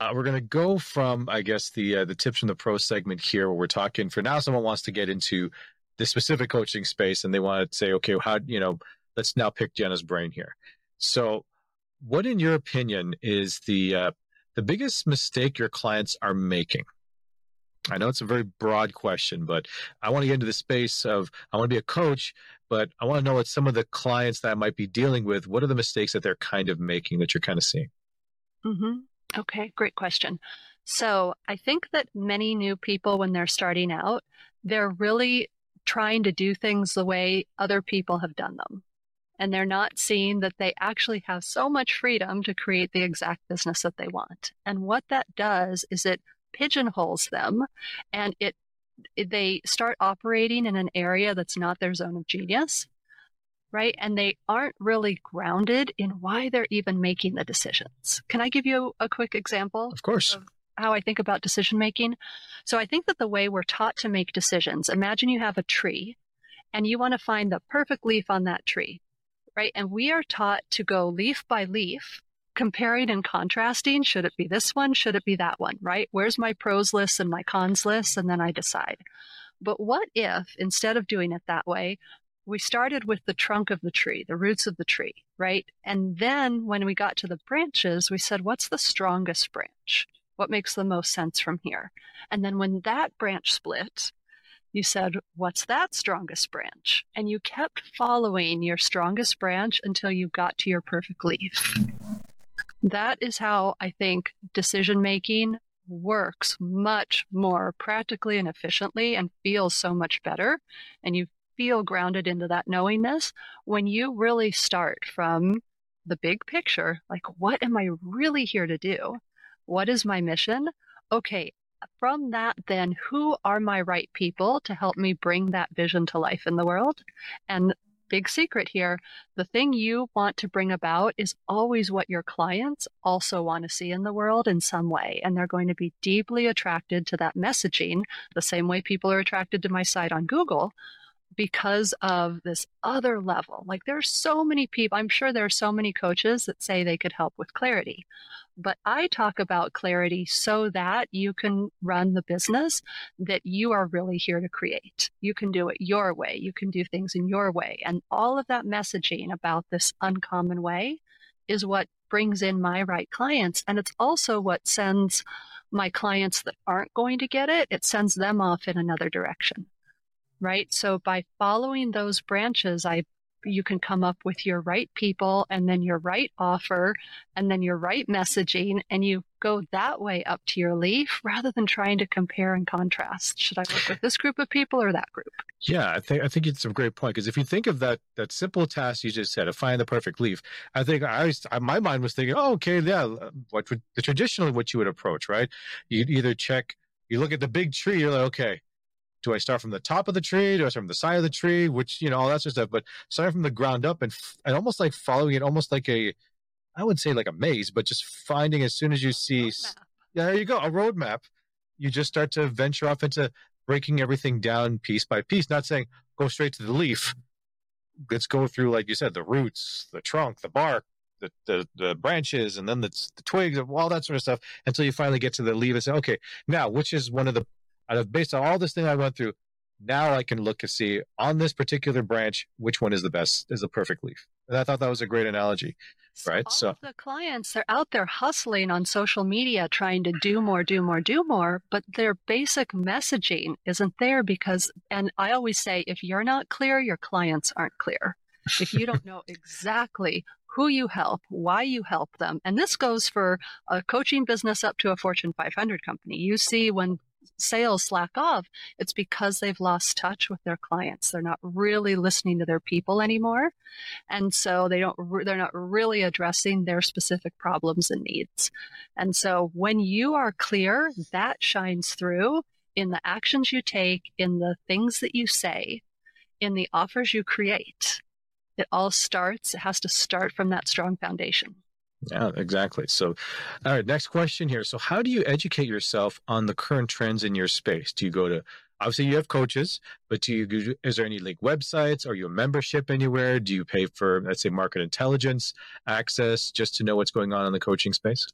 Uh, we're going to go from, I guess, the uh, the tips from the pro segment here, where we're talking. For now, someone wants to get into the specific coaching space, and they want to say, okay, how you know, let's now pick Jenna's brain here. So, what, in your opinion, is the uh, the biggest mistake your clients are making? I know it's a very broad question, but I want to get into the space of I want to be a coach, but I want to know what some of the clients that I might be dealing with, what are the mistakes that they're kind of making that you're kind of seeing? Mm-hmm. Okay, great question. So I think that many new people, when they're starting out, they're really trying to do things the way other people have done them. And they're not seeing that they actually have so much freedom to create the exact business that they want. And what that does is it pigeonholes them and it, they start operating in an area that's not their zone of genius right? And they aren't really grounded in why they're even making the decisions. Can I give you a quick example? Of course. Of how I think about decision making. So I think that the way we're taught to make decisions, imagine you have a tree and you want to find the perfect leaf on that tree, right? And we are taught to go leaf by leaf, comparing and contrasting. Should it be this one? Should it be that one, right? Where's my pros list and my cons list? And then I decide. But what if instead of doing it that way, we started with the trunk of the tree, the roots of the tree, right? And then when we got to the branches, we said, what's the strongest branch? What makes the most sense from here? And then when that branch split, you said, What's that strongest branch? And you kept following your strongest branch until you got to your perfect leaf. That is how I think decision making works much more practically and efficiently and feels so much better. And you feel grounded into that knowingness when you really start from the big picture like, what am I really here to do? What is my mission? Okay, from that, then, who are my right people to help me bring that vision to life in the world? And big secret here the thing you want to bring about is always what your clients also want to see in the world in some way. And they're going to be deeply attracted to that messaging the same way people are attracted to my site on Google because of this other level. Like there's so many people, I'm sure there are so many coaches that say they could help with clarity. But I talk about clarity so that you can run the business that you are really here to create. You can do it your way. You can do things in your way. And all of that messaging about this uncommon way is what brings in my right clients. And it's also what sends my clients that aren't going to get it, it sends them off in another direction right? So by following those branches, I you can come up with your right people and then your right offer and then your right messaging and you go that way up to your leaf rather than trying to compare and contrast. Should i work with this group of people or that group? Yeah i think i think it's a great point because if you think of that that simple task you just said of find the perfect leaf i think i my mind was thinking oh okay yeah what would the traditionally what you would approach right? You'd either check you look at the big tree you're like okay do I start from the top of the tree? Do I start from the side of the tree? Which, you know, all that sort of stuff. But starting from the ground up and, and almost like following it, almost like a, I would say like a maze, but just finding as soon as you see, yeah, there you go, a roadmap. You just start to venture off into breaking everything down piece by piece, not saying go straight to the leaf. Let's go through, like you said, the roots, the trunk, the bark, the, the, the branches, and then the, the twigs, all that sort of stuff until you finally get to the leaf and say, okay, now which is one of the out of based on all this thing I went through, now I can look to see on this particular branch which one is the best, is the perfect leaf. And I thought that was a great analogy, right? All so the clients they're out there hustling on social media, trying to do more, do more, do more, but their basic messaging isn't there because. And I always say, if you're not clear, your clients aren't clear. If you don't know exactly who you help, why you help them. And this goes for a coaching business up to a Fortune 500 company. You see when sales slack off, it's because they've lost touch with their clients. They're not really listening to their people anymore. And so they don't they're not really addressing their specific problems and needs. And so when you are clear, that shines through in the actions you take, in the things that you say, in the offers you create. It all starts, it has to start from that strong foundation. Yeah, exactly. So, all right, next question here. So, how do you educate yourself on the current trends in your space? Do you go to obviously you have coaches, but do you is there any like websites? Are you a membership anywhere? Do you pay for let's say market intelligence access just to know what's going on in the coaching space?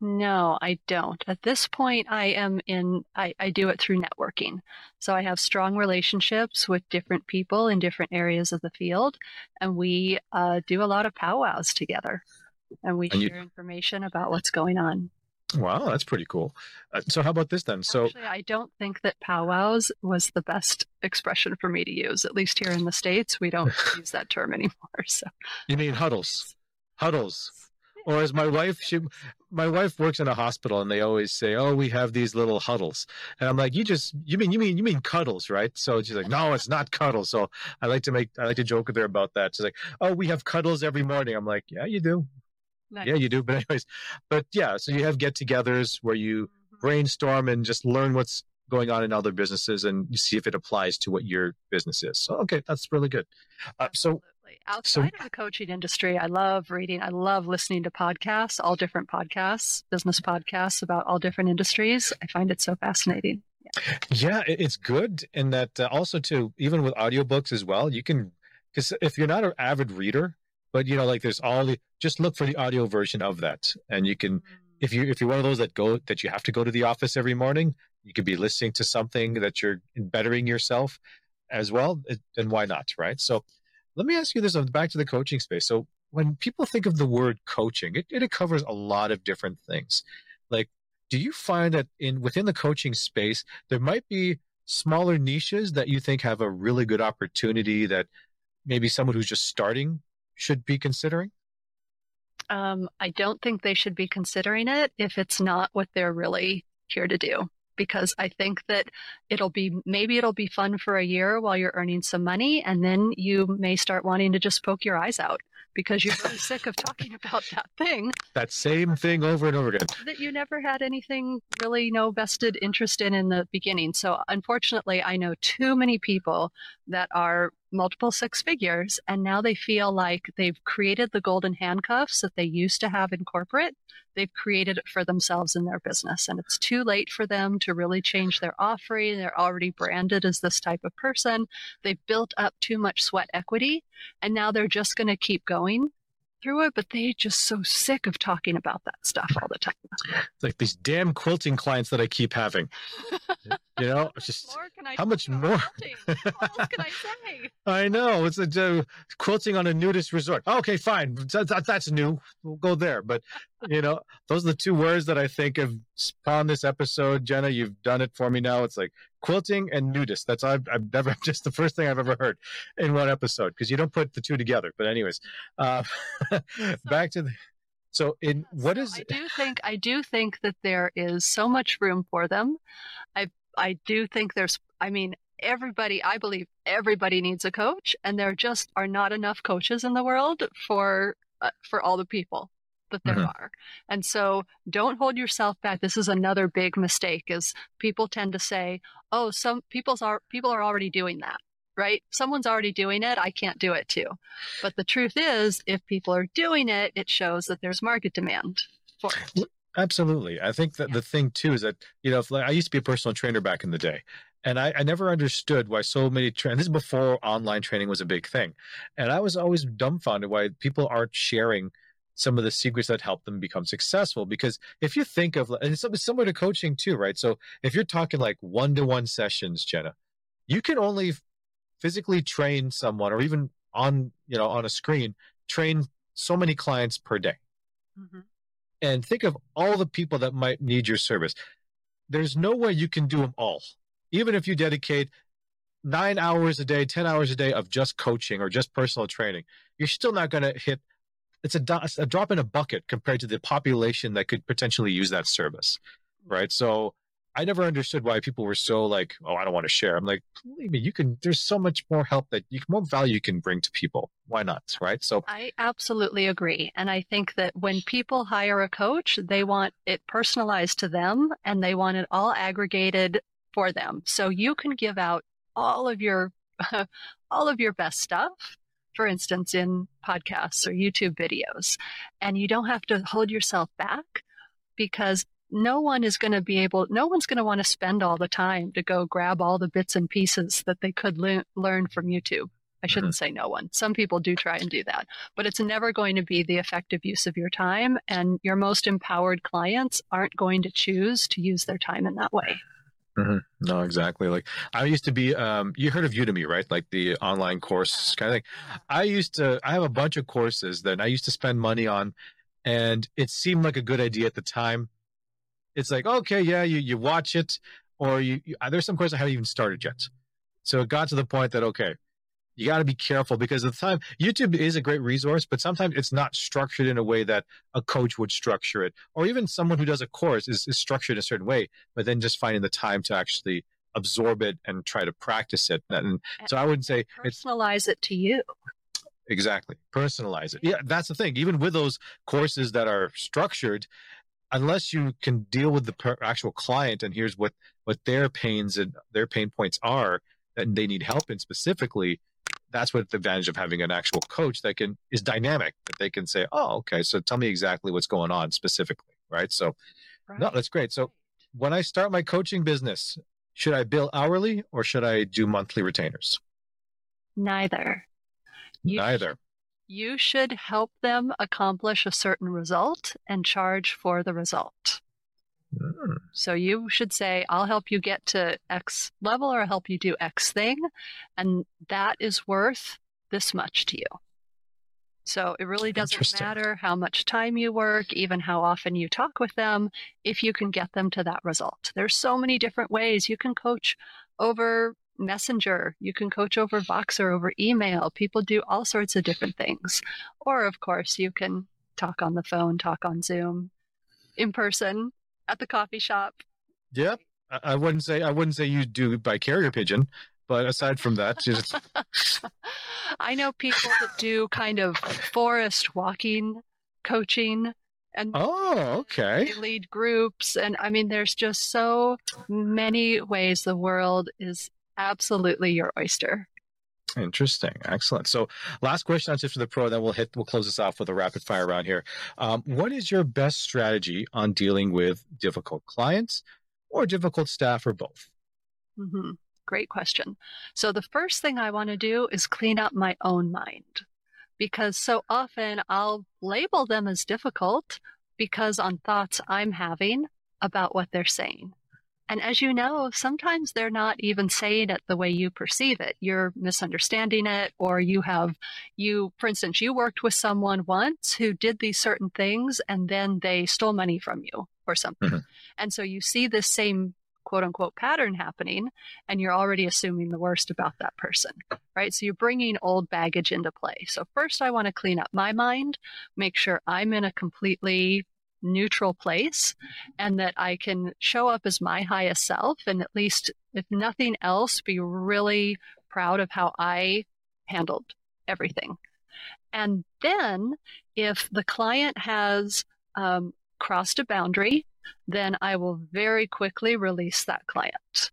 No, I don't. At this point, I am in, I, I do it through networking. So I have strong relationships with different people in different areas of the field, and we uh, do a lot of powwows together and we and share you... information about what's going on. Wow, that's pretty cool. Uh, so, how about this then? So, Actually, I don't think that powwows was the best expression for me to use. At least here in the states, we don't use that term anymore. So, you mean huddles? Huddles. Or as my wife, she, my wife works in a hospital, and they always say, "Oh, we have these little huddles," and I'm like, "You just, you mean, you mean, you mean cuddles, right?" So she's like, "No, it's not cuddles." So I like to make, I like to joke with her about that. She's like, "Oh, we have cuddles every morning." I'm like, "Yeah, you do. Nice. Yeah, you do. But anyways, but yeah, so you have get-togethers where you mm-hmm. brainstorm and just learn what's going on in other businesses and you see if it applies to what your business is. So okay, that's really good. Uh, so outside so, of the coaching industry, I love reading. I love listening to podcasts, all different podcasts, business podcasts about all different industries. I find it so fascinating. Yeah, yeah it's good in that uh, also too, even with audiobooks as well, you can because if you're not an avid reader, but you know like there's all the just look for the audio version of that. And you can if you if you're one of those that go that you have to go to the office every morning you could be listening to something that you're bettering yourself as well and why not right? So let me ask you this um, back to the coaching space. So when people think of the word coaching it, it covers a lot of different things. Like do you find that in within the coaching space there might be smaller niches that you think have a really good opportunity that maybe someone who's just starting should be considering? Um, I don't think they should be considering it if it's not what they're really here to do. Because I think that it'll be maybe it'll be fun for a year while you're earning some money, and then you may start wanting to just poke your eyes out because you're really sick of talking about that thing. That same thing over and over again. That you never had anything really no vested interest in in the beginning. So unfortunately, I know too many people that are multiple six figures and now they feel like they've created the golden handcuffs that they used to have in corporate. They've created it for themselves in their business and it's too late for them to really change their offering. They're already branded as this type of person. They've built up too much sweat equity and now they're just going to keep going through it, but they're just so sick of talking about that stuff all the time. It's like these damn quilting clients that I keep having. you know, just how much more? what else can I say? I know it's a uh, quilting on a nudist resort. Okay, fine, that, that's new. We'll go there. But you know, those are the two words that I think have spawned this episode. Jenna, you've done it for me now. It's like quilting and nudist. That's I've, I've never just the first thing I've ever heard in one episode because you don't put the two together. But anyways, uh, back to the. So in what is? I do think I do think that there is so much room for them. I I do think there's. I mean, everybody. I believe everybody needs a coach, and there just are not enough coaches in the world for uh, for all the people that there mm-hmm. are. And so don't hold yourself back. This is another big mistake is people tend to say, "Oh, some people's are people are already doing that." Right? Someone's already doing it, I can't do it too. But the truth is, if people are doing it, it shows that there's market demand for it. Absolutely. I think that yeah. the thing too is that, you know, like, I used to be a personal trainer back in the day. And I, I never understood why so many train. This is before online training was a big thing, and I was always dumbfounded why people aren't sharing some of the secrets that help them become successful. Because if you think of, and it's similar to coaching too, right? So if you're talking like one to one sessions, Jenna, you can only physically train someone or even on, you know, on a screen, train so many clients per day. Mm-hmm. And think of all the people that might need your service. There's no way you can do them all. Even if you dedicate nine hours a day, 10 hours a day of just coaching or just personal training, you're still not going to hit it's a, a drop in a bucket compared to the population that could potentially use that service, right? So I never understood why people were so like, oh, I don't want to share. I'm like, believe me, you can. There's so much more help that you more value you can bring to people. Why not, right? So I absolutely agree, and I think that when people hire a coach, they want it personalized to them, and they want it all aggregated for them. So you can give out all of your all of your best stuff for instance, in podcasts or YouTube videos. And you don't have to hold yourself back because no one is going to be able, no one's going to want to spend all the time to go grab all the bits and pieces that they could le- learn from YouTube. I shouldn't mm-hmm. say no one. Some people do try and do that, but it's never going to be the effective use of your time. And your most empowered clients aren't going to choose to use their time in that way. Mm-hmm. No, exactly. Like I used to be, um, you heard of Udemy, right? Like the online course kind of thing. I used to, I have a bunch of courses that I used to spend money on and it seemed like a good idea at the time. It's like, okay, yeah, you, you watch it or you, you there's some courses I haven't even started yet. So it got to the point that, okay, you got to be careful because at the time youtube is a great resource but sometimes it's not structured in a way that a coach would structure it or even someone who does a course is, is structured a certain way but then just finding the time to actually absorb it and try to practice it and so i would say personalize it to you. Exactly personalize it. Yeah. That's the thing even with those courses that are structured unless you can deal with the actual client and here's what what their pains and their pain points are and they need help in specifically that's what the advantage of having an actual coach that can is dynamic that they can say oh okay so tell me exactly what's going on specifically right? So right. no that's great. So when i start my coaching business should i bill hourly or should i do monthly retainers? Neither. You neither. sh- you should help them accomplish a certain result and charge for the result Mm. So you should say, I'll help you get to X level or I'll help you do X thing. And that is worth this much to you. So it really doesn't matter how much time you work, even how often you talk with them, if you can get them to that result. There's so many different ways you can coach over Messenger, you can coach over Voxer, over email. People do all sorts of different things. Or, of course, you can talk on the phone, talk on Zoom, in person, at the coffee shop. Yep. I wouldn't say I wouldn't say you do by carrier pigeon, but aside from that, just I know people that do kind of forest walking coaching and oh okay they lead groups and i mean there's just so many ways the world is absolutely your oyster Interesting. Excellent. So, last question on Tips for the Pro, then we'll hit. We'll close this off with a rapid fire round here. Um, what is your best strategy on dealing with difficult clients or difficult staff, or both? Mm-hmm. Great question. So, the first thing I want to do is clean up my own mind, because so often I'll label them as difficult because on thoughts I'm having about what they're saying. And as you know, sometimes they're not even saying it the way you perceive it. You're misunderstanding it, or you have, you, for instance, you worked with someone once who did these certain things and then they stole money from you or something. Mm-hmm. And so you see this same quote unquote pattern happening and you're already assuming the worst about that person, right? So you're bringing old baggage into play. So first, I want to clean up my mind, make sure I'm in a completely neutral place and that I can show up as my highest self and at least, if nothing else, be really proud of how I handled everything. And then, if the client has um, crossed a boundary, then I will very quickly release that client.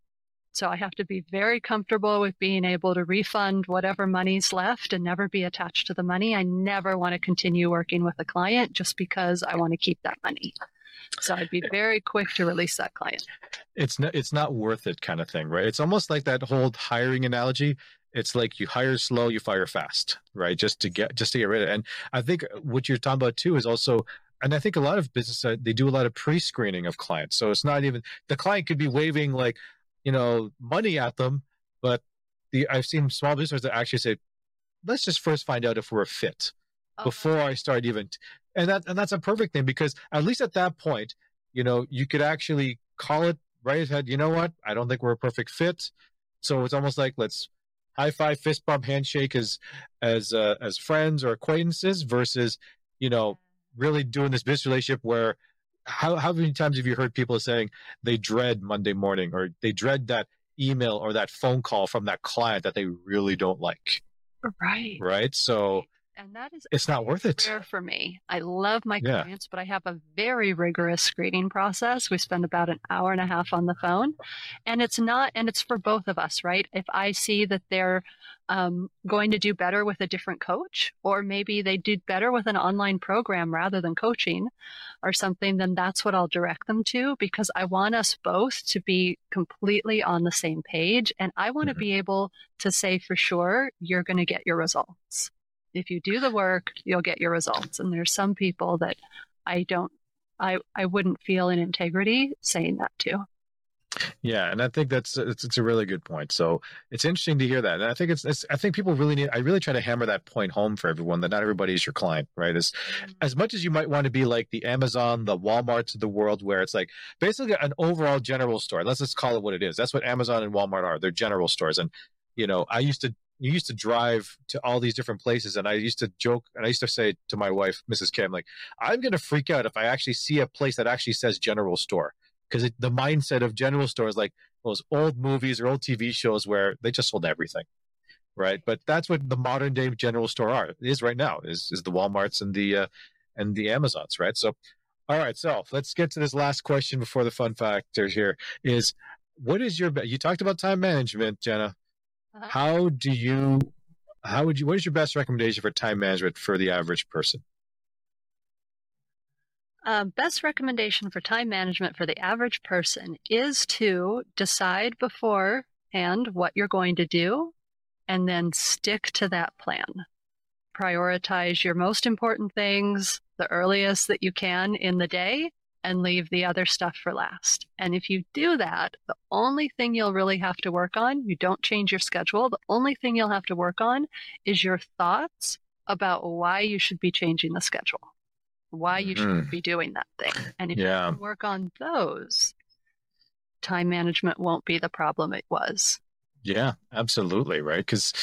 So I have to be very comfortable with being able to refund whatever money's left and never be attached to the money. I never want to continue working with a client just because I want to keep that money. So I'd be very quick to release that client. It's not it's not worth it kind of thing, right? It's almost like that whole hiring analogy. It's like you hire slow, you fire fast, right? Just to get just to get rid of it. And I think what you're talking about too is also and I think a lot of business uh, they do a lot of pre-screening of clients. So it's not even the client could be waving like, you know, money at them. But the I've seen small businesses that actually say, let's just first find out if we're a fit okay. before I start even. And that and that's a perfect thing because at least at that point, you know, you could actually call it right ahead. You know what? I don't think we're a perfect fit. So it's almost like let's high five, fist bump, handshake as as uh, as friends or acquaintances versus you know really doing this business relationship where how how many times have you heard people saying they dread Monday morning or they dread that email or that phone call from that client that they really don't like? Right. Right. So And that is it's not worth it. for me. I love my Yeah. clients, but I have a very rigorous screening process. We spend about an hour and a half on the phone, and it's not, and it's for both of us, right? If I see that they're um, going to do better with a different coach, or maybe they did better with an online program rather than coaching or something, then that's what I'll direct them to because I want us both to be completely on the same page. And I want to Mhm. be able to say for sure, you're going to get your results if you do the work, you'll get your results. And there's some people that I don't, I, I wouldn't feel in integrity saying that to. Yeah, and I think that's it's, it's a really good point. So it's interesting to hear that, and I think it's, it's I think people really need. I really try to hammer that point home for everyone that not everybody is your client, right? As mm-hmm. as much as you might want to be like the Amazon, the Walmarts of the world, where it's like basically an overall general store. Let's just call it what it is. That's what Amazon and Walmart are. They're general stores, and you know, I used to you used to drive to all these different places, and I used to joke, and I used to say to my wife, Mrs. Kim, like, I'm gonna freak out if I actually see a place that actually says general store because the mindset of general stores like those old movies or old TV shows where they just sold everything, right? But that's what the modern day general store are is right now is is the WalMarts and the uh, and the Amazons, right? So, all right, so let's get to this last question before the fun factor here is what is your you talked about time management, Jenna. Uh-huh. How do you how would you what is your best recommendation for time management for the average person? Um, best recommendation for time management for the average person is to decide beforehand what you're going to do and then stick to that plan. Prioritize your most important things the earliest that you can in the day and leave the other stuff for last. And if you do that, the only thing you'll really have to work on, you don't change your schedule, the only thing you'll have to work on is your thoughts about why you should be changing the schedule, why you should Mhm. be doing that thing. And if Yeah. you can work on those, time management won't be the problem it was. Yeah, absolutely, right? Because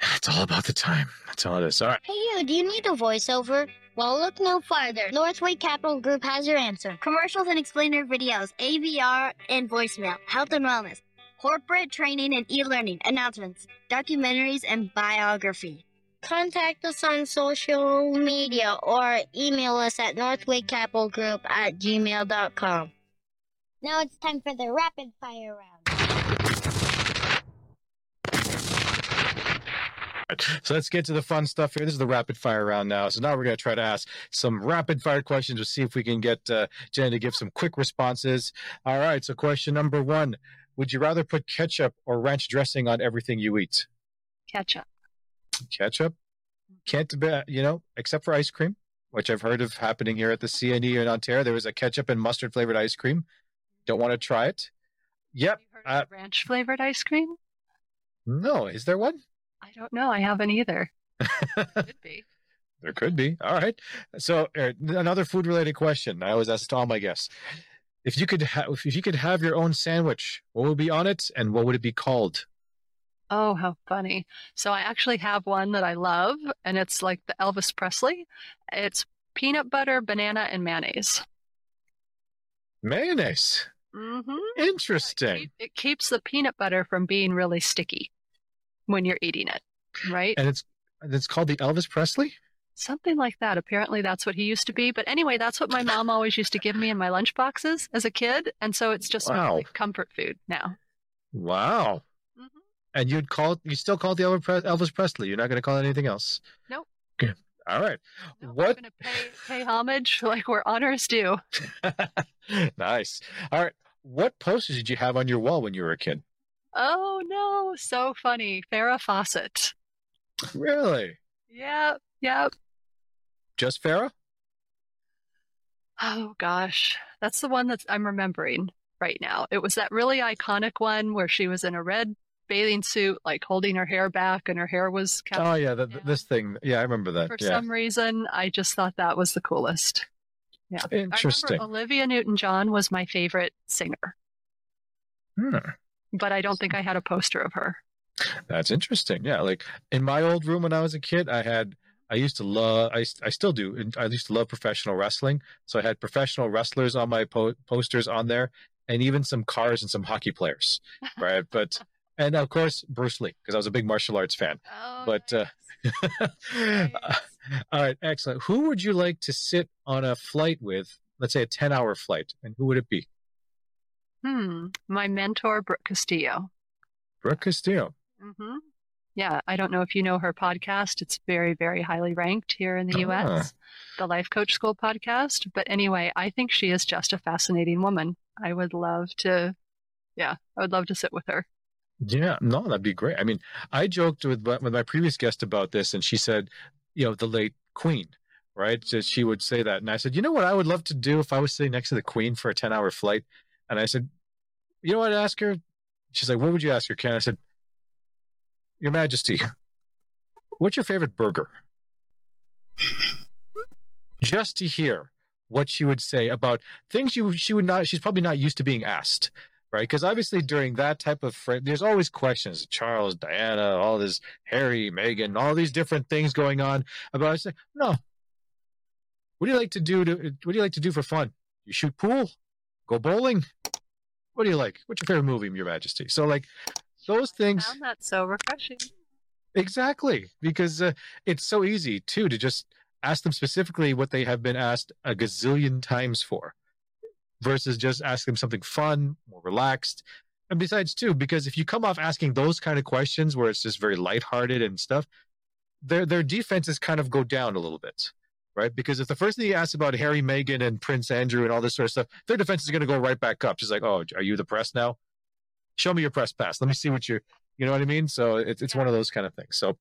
it's all about the time. That's all it is. All right. Hey, you, do you need a voiceover? Well, look no farther. Northway Capital Group has your answer. Commercials and explainer videos, AVR and voicemail, health and wellness, corporate training and e-learning, announcements, documentaries, and biography. Contact us on social media or email us at northwaycapitalgroup at gmail.com. Now it's time for the rapid fire round. So let's get to the fun stuff here. This is the rapid fire round now. So now we're going to try to ask some rapid fire questions to see if we can get uh, Jen to give some quick responses. All right. So question number one Would you rather put ketchup or ranch dressing on everything you eat? Ketchup. Ketchup? Can't be, you know, except for ice cream, which I've heard of happening here at the CNE in Ontario. There was a ketchup and mustard flavored ice cream. Don't want to try it. Yep. Have you heard Uh, of ranch flavored ice cream? no. Is there one? I don't know. I haven't either. Could be. There could be. All right. So uh, another food related question. I always ask to all my guests: If you could, ha- if you could have your own sandwich, what would be on it, and what would it be called? Oh, how funny. So I actually have one that I love, and it's like the Elvis Presley. It's peanut butter, banana, and mayonnaise. Mayonnaise. Mm-hmm. Interesting. It keeps the peanut butter from being really sticky when you're eating it, right? And it's it's called the Elvis Presley. Something like that. Apparently, that's what he used to be. But anyway, that's what my mom always used to give me in my lunch boxes as a kid. And so it's just Wow. like, comfort food now. Wow. Mhm. And you'd call you still call it the Elvis Presley. You're not going to call it anything else. Nope. Okay. All right. No, What- going to pay, pay homage like where honors due. nice. All right. What posters did you have on your wall when you were a kid? Oh, no. So funny. Farrah Fawcett. Really? Yep. Yep. Just Farrah? Oh gosh, that's the one that I'm remembering right now. It was that really iconic one where she was in a red bathing suit, like holding her hair back, and her hair was kept. Oh yeah, the, this thing. Yeah, I remember that. For yeah. some reason, I just thought that was the coolest. Yeah, I Interesting. remember Olivia Newton-John was my favorite singer, Hmm. But I don't think I had a poster of her. That's interesting. Yeah, like in my old room when I was a kid, I had I used to love, I, I still do. and I used to love professional wrestling. So I had professional wrestlers on my po- posters on there and even some cars and some hockey players. Right. but, and of course, Bruce Lee, because I was a big martial arts fan. Oh, But, uh, nice. all right, excellent. Who would you like to sit on a flight with? Let's say a 10 hour flight. And who would it be? Hmm. My mentor, Brooke Castillo. Brooke Castillo. Mm-hmm. Yeah, I don't know if you know her podcast. It's very, very highly ranked here in the Ah. US, the Life Coach School podcast. But anyway, I think she is just a fascinating woman. I would love to, yeah, I would love to sit with her. Yeah, no, that'd be great. I mean, I joked with my- with my previous guest about this, and she said, you know, the late Queen, right? So she would say that, and I said, you know what, I would love to do if I was sitting next to the Queen for a ten hour flight, and I said, you know what, I'd ask her. She's like, what would you ask her, Ken? I said, Your Majesty, what's your favorite burger? Just to hear what she would say about things you she would not she's probably not used to being asked right? Because obviously during that type of frame, there's always questions. Charles, Diana, all this Harry, Meghan all these different things going on. About I say, no. What do you like to do? To what do you like to do for fun? You shoot pool, go bowling. What do you like? What's your favorite movie, Your Majesty? So like those I things found that so refreshing. exactly because uh, it's so easy too to just ask them specifically what they have been asked a gazillion times for versus just ask them something fun, more relaxed. And besides, too, because if you come off asking those kind of questions where it's just very lighthearted and stuff, their their defenses kind of go down a little bit, right? Because if the first thing you ask about Harry, Meghan, and Prince Andrew and all this sort of stuff, their defense is going to go right back up. Just like, oh, are you the press now? Show me your press pass. Let me see what you're. You know what I mean? So it's it's one of those kind of things. So,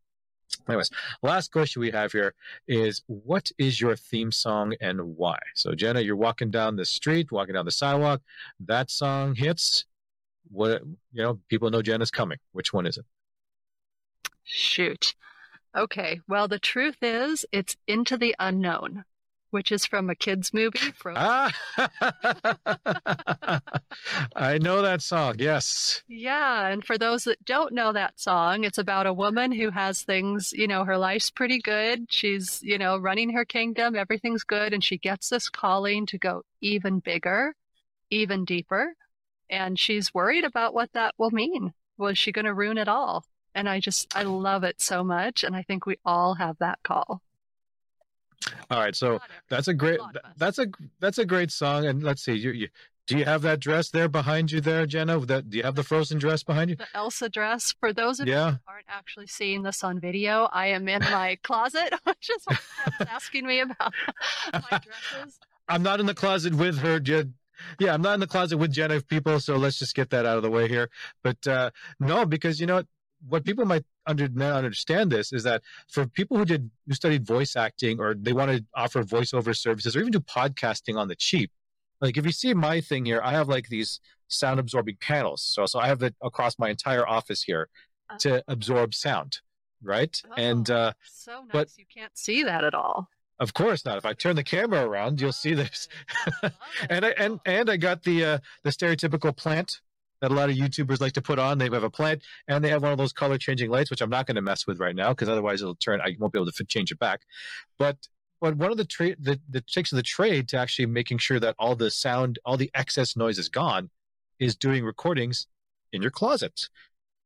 anyways, last question we have here is what is your theme song and why? So Jenna, you're walking down the street, walking down the sidewalk, that song hits. What you know, people know Jenna's coming. Which one is it? Shoot. Okay. Well, the truth is, it's Into the Unknown, which is from a kids' movie. Frozen. Ah, I know that song. Yes. Yeah, and for those that don't know that song, it's about a woman who has things, you know, her life's pretty good. She's, you know, running her kingdom, everything's good, and she gets this calling to go even bigger, even deeper. And she's worried about what that will mean. Was she going to ruin it all? And I just, I love it so much. And I think we all have that call. All right. So that's a great. That's a that's a great song. And let's see. You, you do you have that dress there behind you there, Jenna? That do you have the frozen dress behind you? the Elsa dress. For those of you Yeah. who aren't actually seeing this on video, I am in my closet, which is asking me about my dresses. I'm not in the closet with her. Yeah, I'm not in the closet with Jenna people, so let's just get that out of the way here. But uh, no, because you know what, people might under, not understand this is that for people who did who studied voice acting or they want to offer voiceover services or even do podcasting on the cheap, like if you see my thing here, I have like these sound absorbing panels. So so I have it across my entire office here to absorb sound, right? And Oh, uh, so nice. but- you can't see that at all. of course not. If I turn the camera around, you'll see this. and I and and I got the uh, the stereotypical plant that a lot of YouTubers like to put on. They have a plant and they have one of those color changing lights, which I'm not going to mess with right now because otherwise it'll turn. I won't be able to fit, change it back. But but one of the trade the the tricks of the trade to actually making sure that all the sound, all the excess noise is gone, is doing recordings in your closet.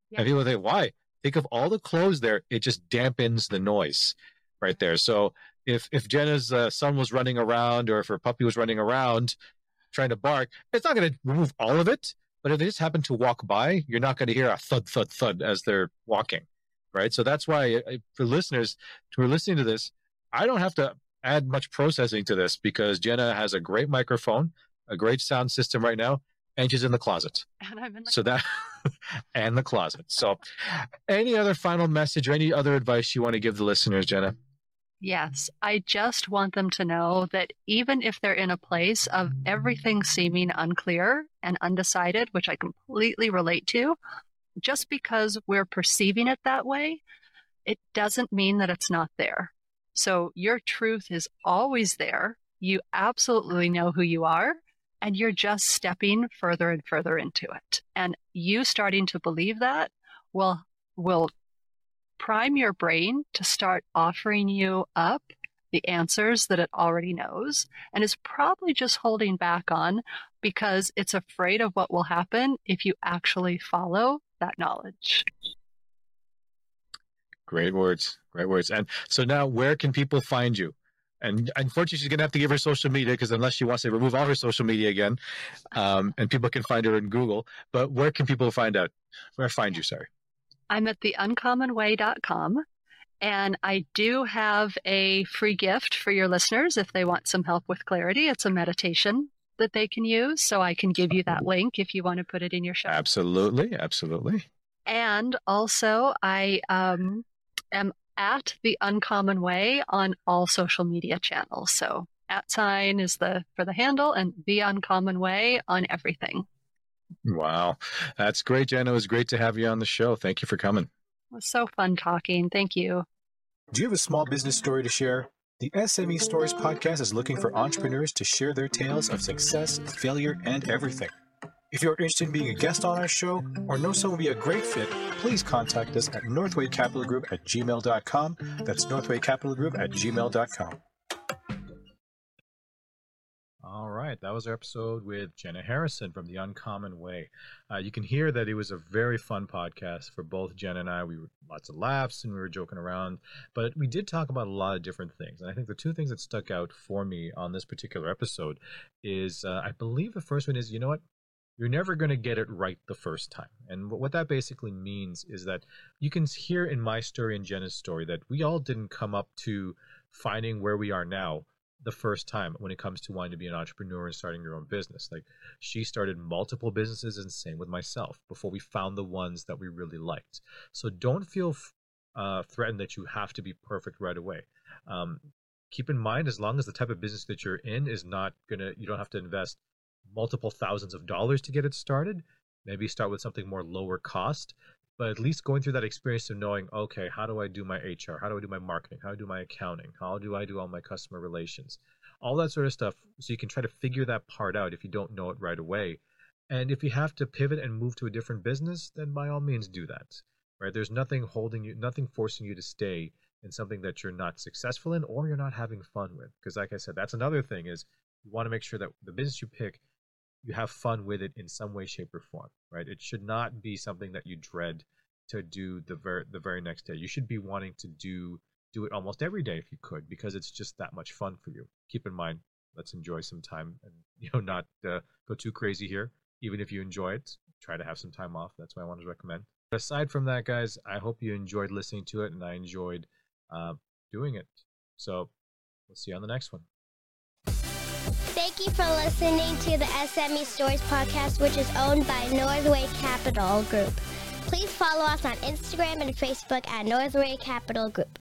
Yeah. And people think, why? Think of all the clothes there. It just dampens the noise right there. So if if Jenna's uh, son was running around or if her puppy was running around trying to bark, it's not going to remove all of it. But if they just happen to walk by, you're not going to hear a thud, thud, thud as they're walking, right? So that's why uh, for listeners who are listening to this, I don't have to add much processing to this because Jenna has a great microphone, a great sound system right now, and she's in the closet. And I'm in the So that and the closet. So, any other final message or any other advice you want to give the listeners, Jenna? Yes, I just want them to know that even if they're in a place of everything seeming unclear and undecided, which I completely relate to, just because we're perceiving it that way, it doesn't mean that it's not there. So your truth is always there. You absolutely know who you are, and you're just stepping further and further into it. And you starting to believe that will will prime your brain to start offering you up the answers that it already knows and is probably just holding back on because it's afraid of what will happen if you actually follow that knowledge. Great words. Great words. And so now, where can people find you? And unfortunately, she's going to have to give her social media because unless she wants to remove all her social media again, um, and people can find her in Google. But where can people find out? Where find you? Sorry. I'm at theuncommonway.com. And I do have a free gift for your listeners if they want some help with clarity. It's a meditation that they can use. So I can give you that link if you want to put it in your show. Absolutely. Absolutely. And also, I um, am at the Uncommon Way on all social media channels. So at sign is the for the handle and the Uncommon Way on everything. Wow. That's great, Jenna. It was great to have you on the show. Thank you for coming. It was so fun talking. Thank you. Do you have a small business story to share? The SME Stories podcast is looking for entrepreneurs to share their tales of success, failure, and everything. If you're interested in being a guest on our show or know someone would be a great fit, please contact us at Northway Capital Group at gmail.com. That's Northway Capital Group at gmail.com. right, that was our episode with Jenna Harrison from The Uncommon Way. Uh, you can hear that it was a very fun podcast for both Jenna and I. We were lots of laughs and we were joking around, but we did talk about a lot of different things. And I think the two things that stuck out for me on this particular episode is uh, I believe the first one is you know what? you're never going to get it right the first time. And what that basically means is that you can hear in my story and Jenna's story that we all didn't come up to finding where we are now the first time when it comes to wanting to be an entrepreneur and starting your own business. Like she started multiple businesses and same with myself before we found the ones that we really liked. So don't feel uh, threatened that you have to be perfect right away. Um, keep in mind, as long as the type of business that you're in is not gonna, you don't have to invest multiple thousands of dollars to get it started. Maybe start with something more lower cost, but at least going through that experience of knowing, okay, how do I do my HR? How do I do my marketing? How do I do my accounting? How do I do all my customer relations? All that sort of stuff. So you can try to figure that part out if you don't know it right away. And if you have to pivot and move to a different business, then by all means do that. Right? There's nothing holding you, nothing forcing you to stay in something that you're not successful in or you're not having fun with. Because like I said, that's another thing is you want to make sure that the business you pick you have fun with it in some way, shape, or form, right? It should not be something that you dread to do the very the very next day. You should be wanting to do do it almost every day if you could, because it's just that much fun for you. Keep in mind, let's enjoy some time and you know not uh, go too crazy here. Even if you enjoy it, try to have some time off. That's what I wanted to recommend. But aside from that, guys, I hope you enjoyed listening to it, and I enjoyed uh, doing it. So we'll see you on the next one. Thank you for listening to the SME Stories podcast, which is owned by Northway Capital Group. Please follow us on Instagram and Facebook at Northway Capital Group.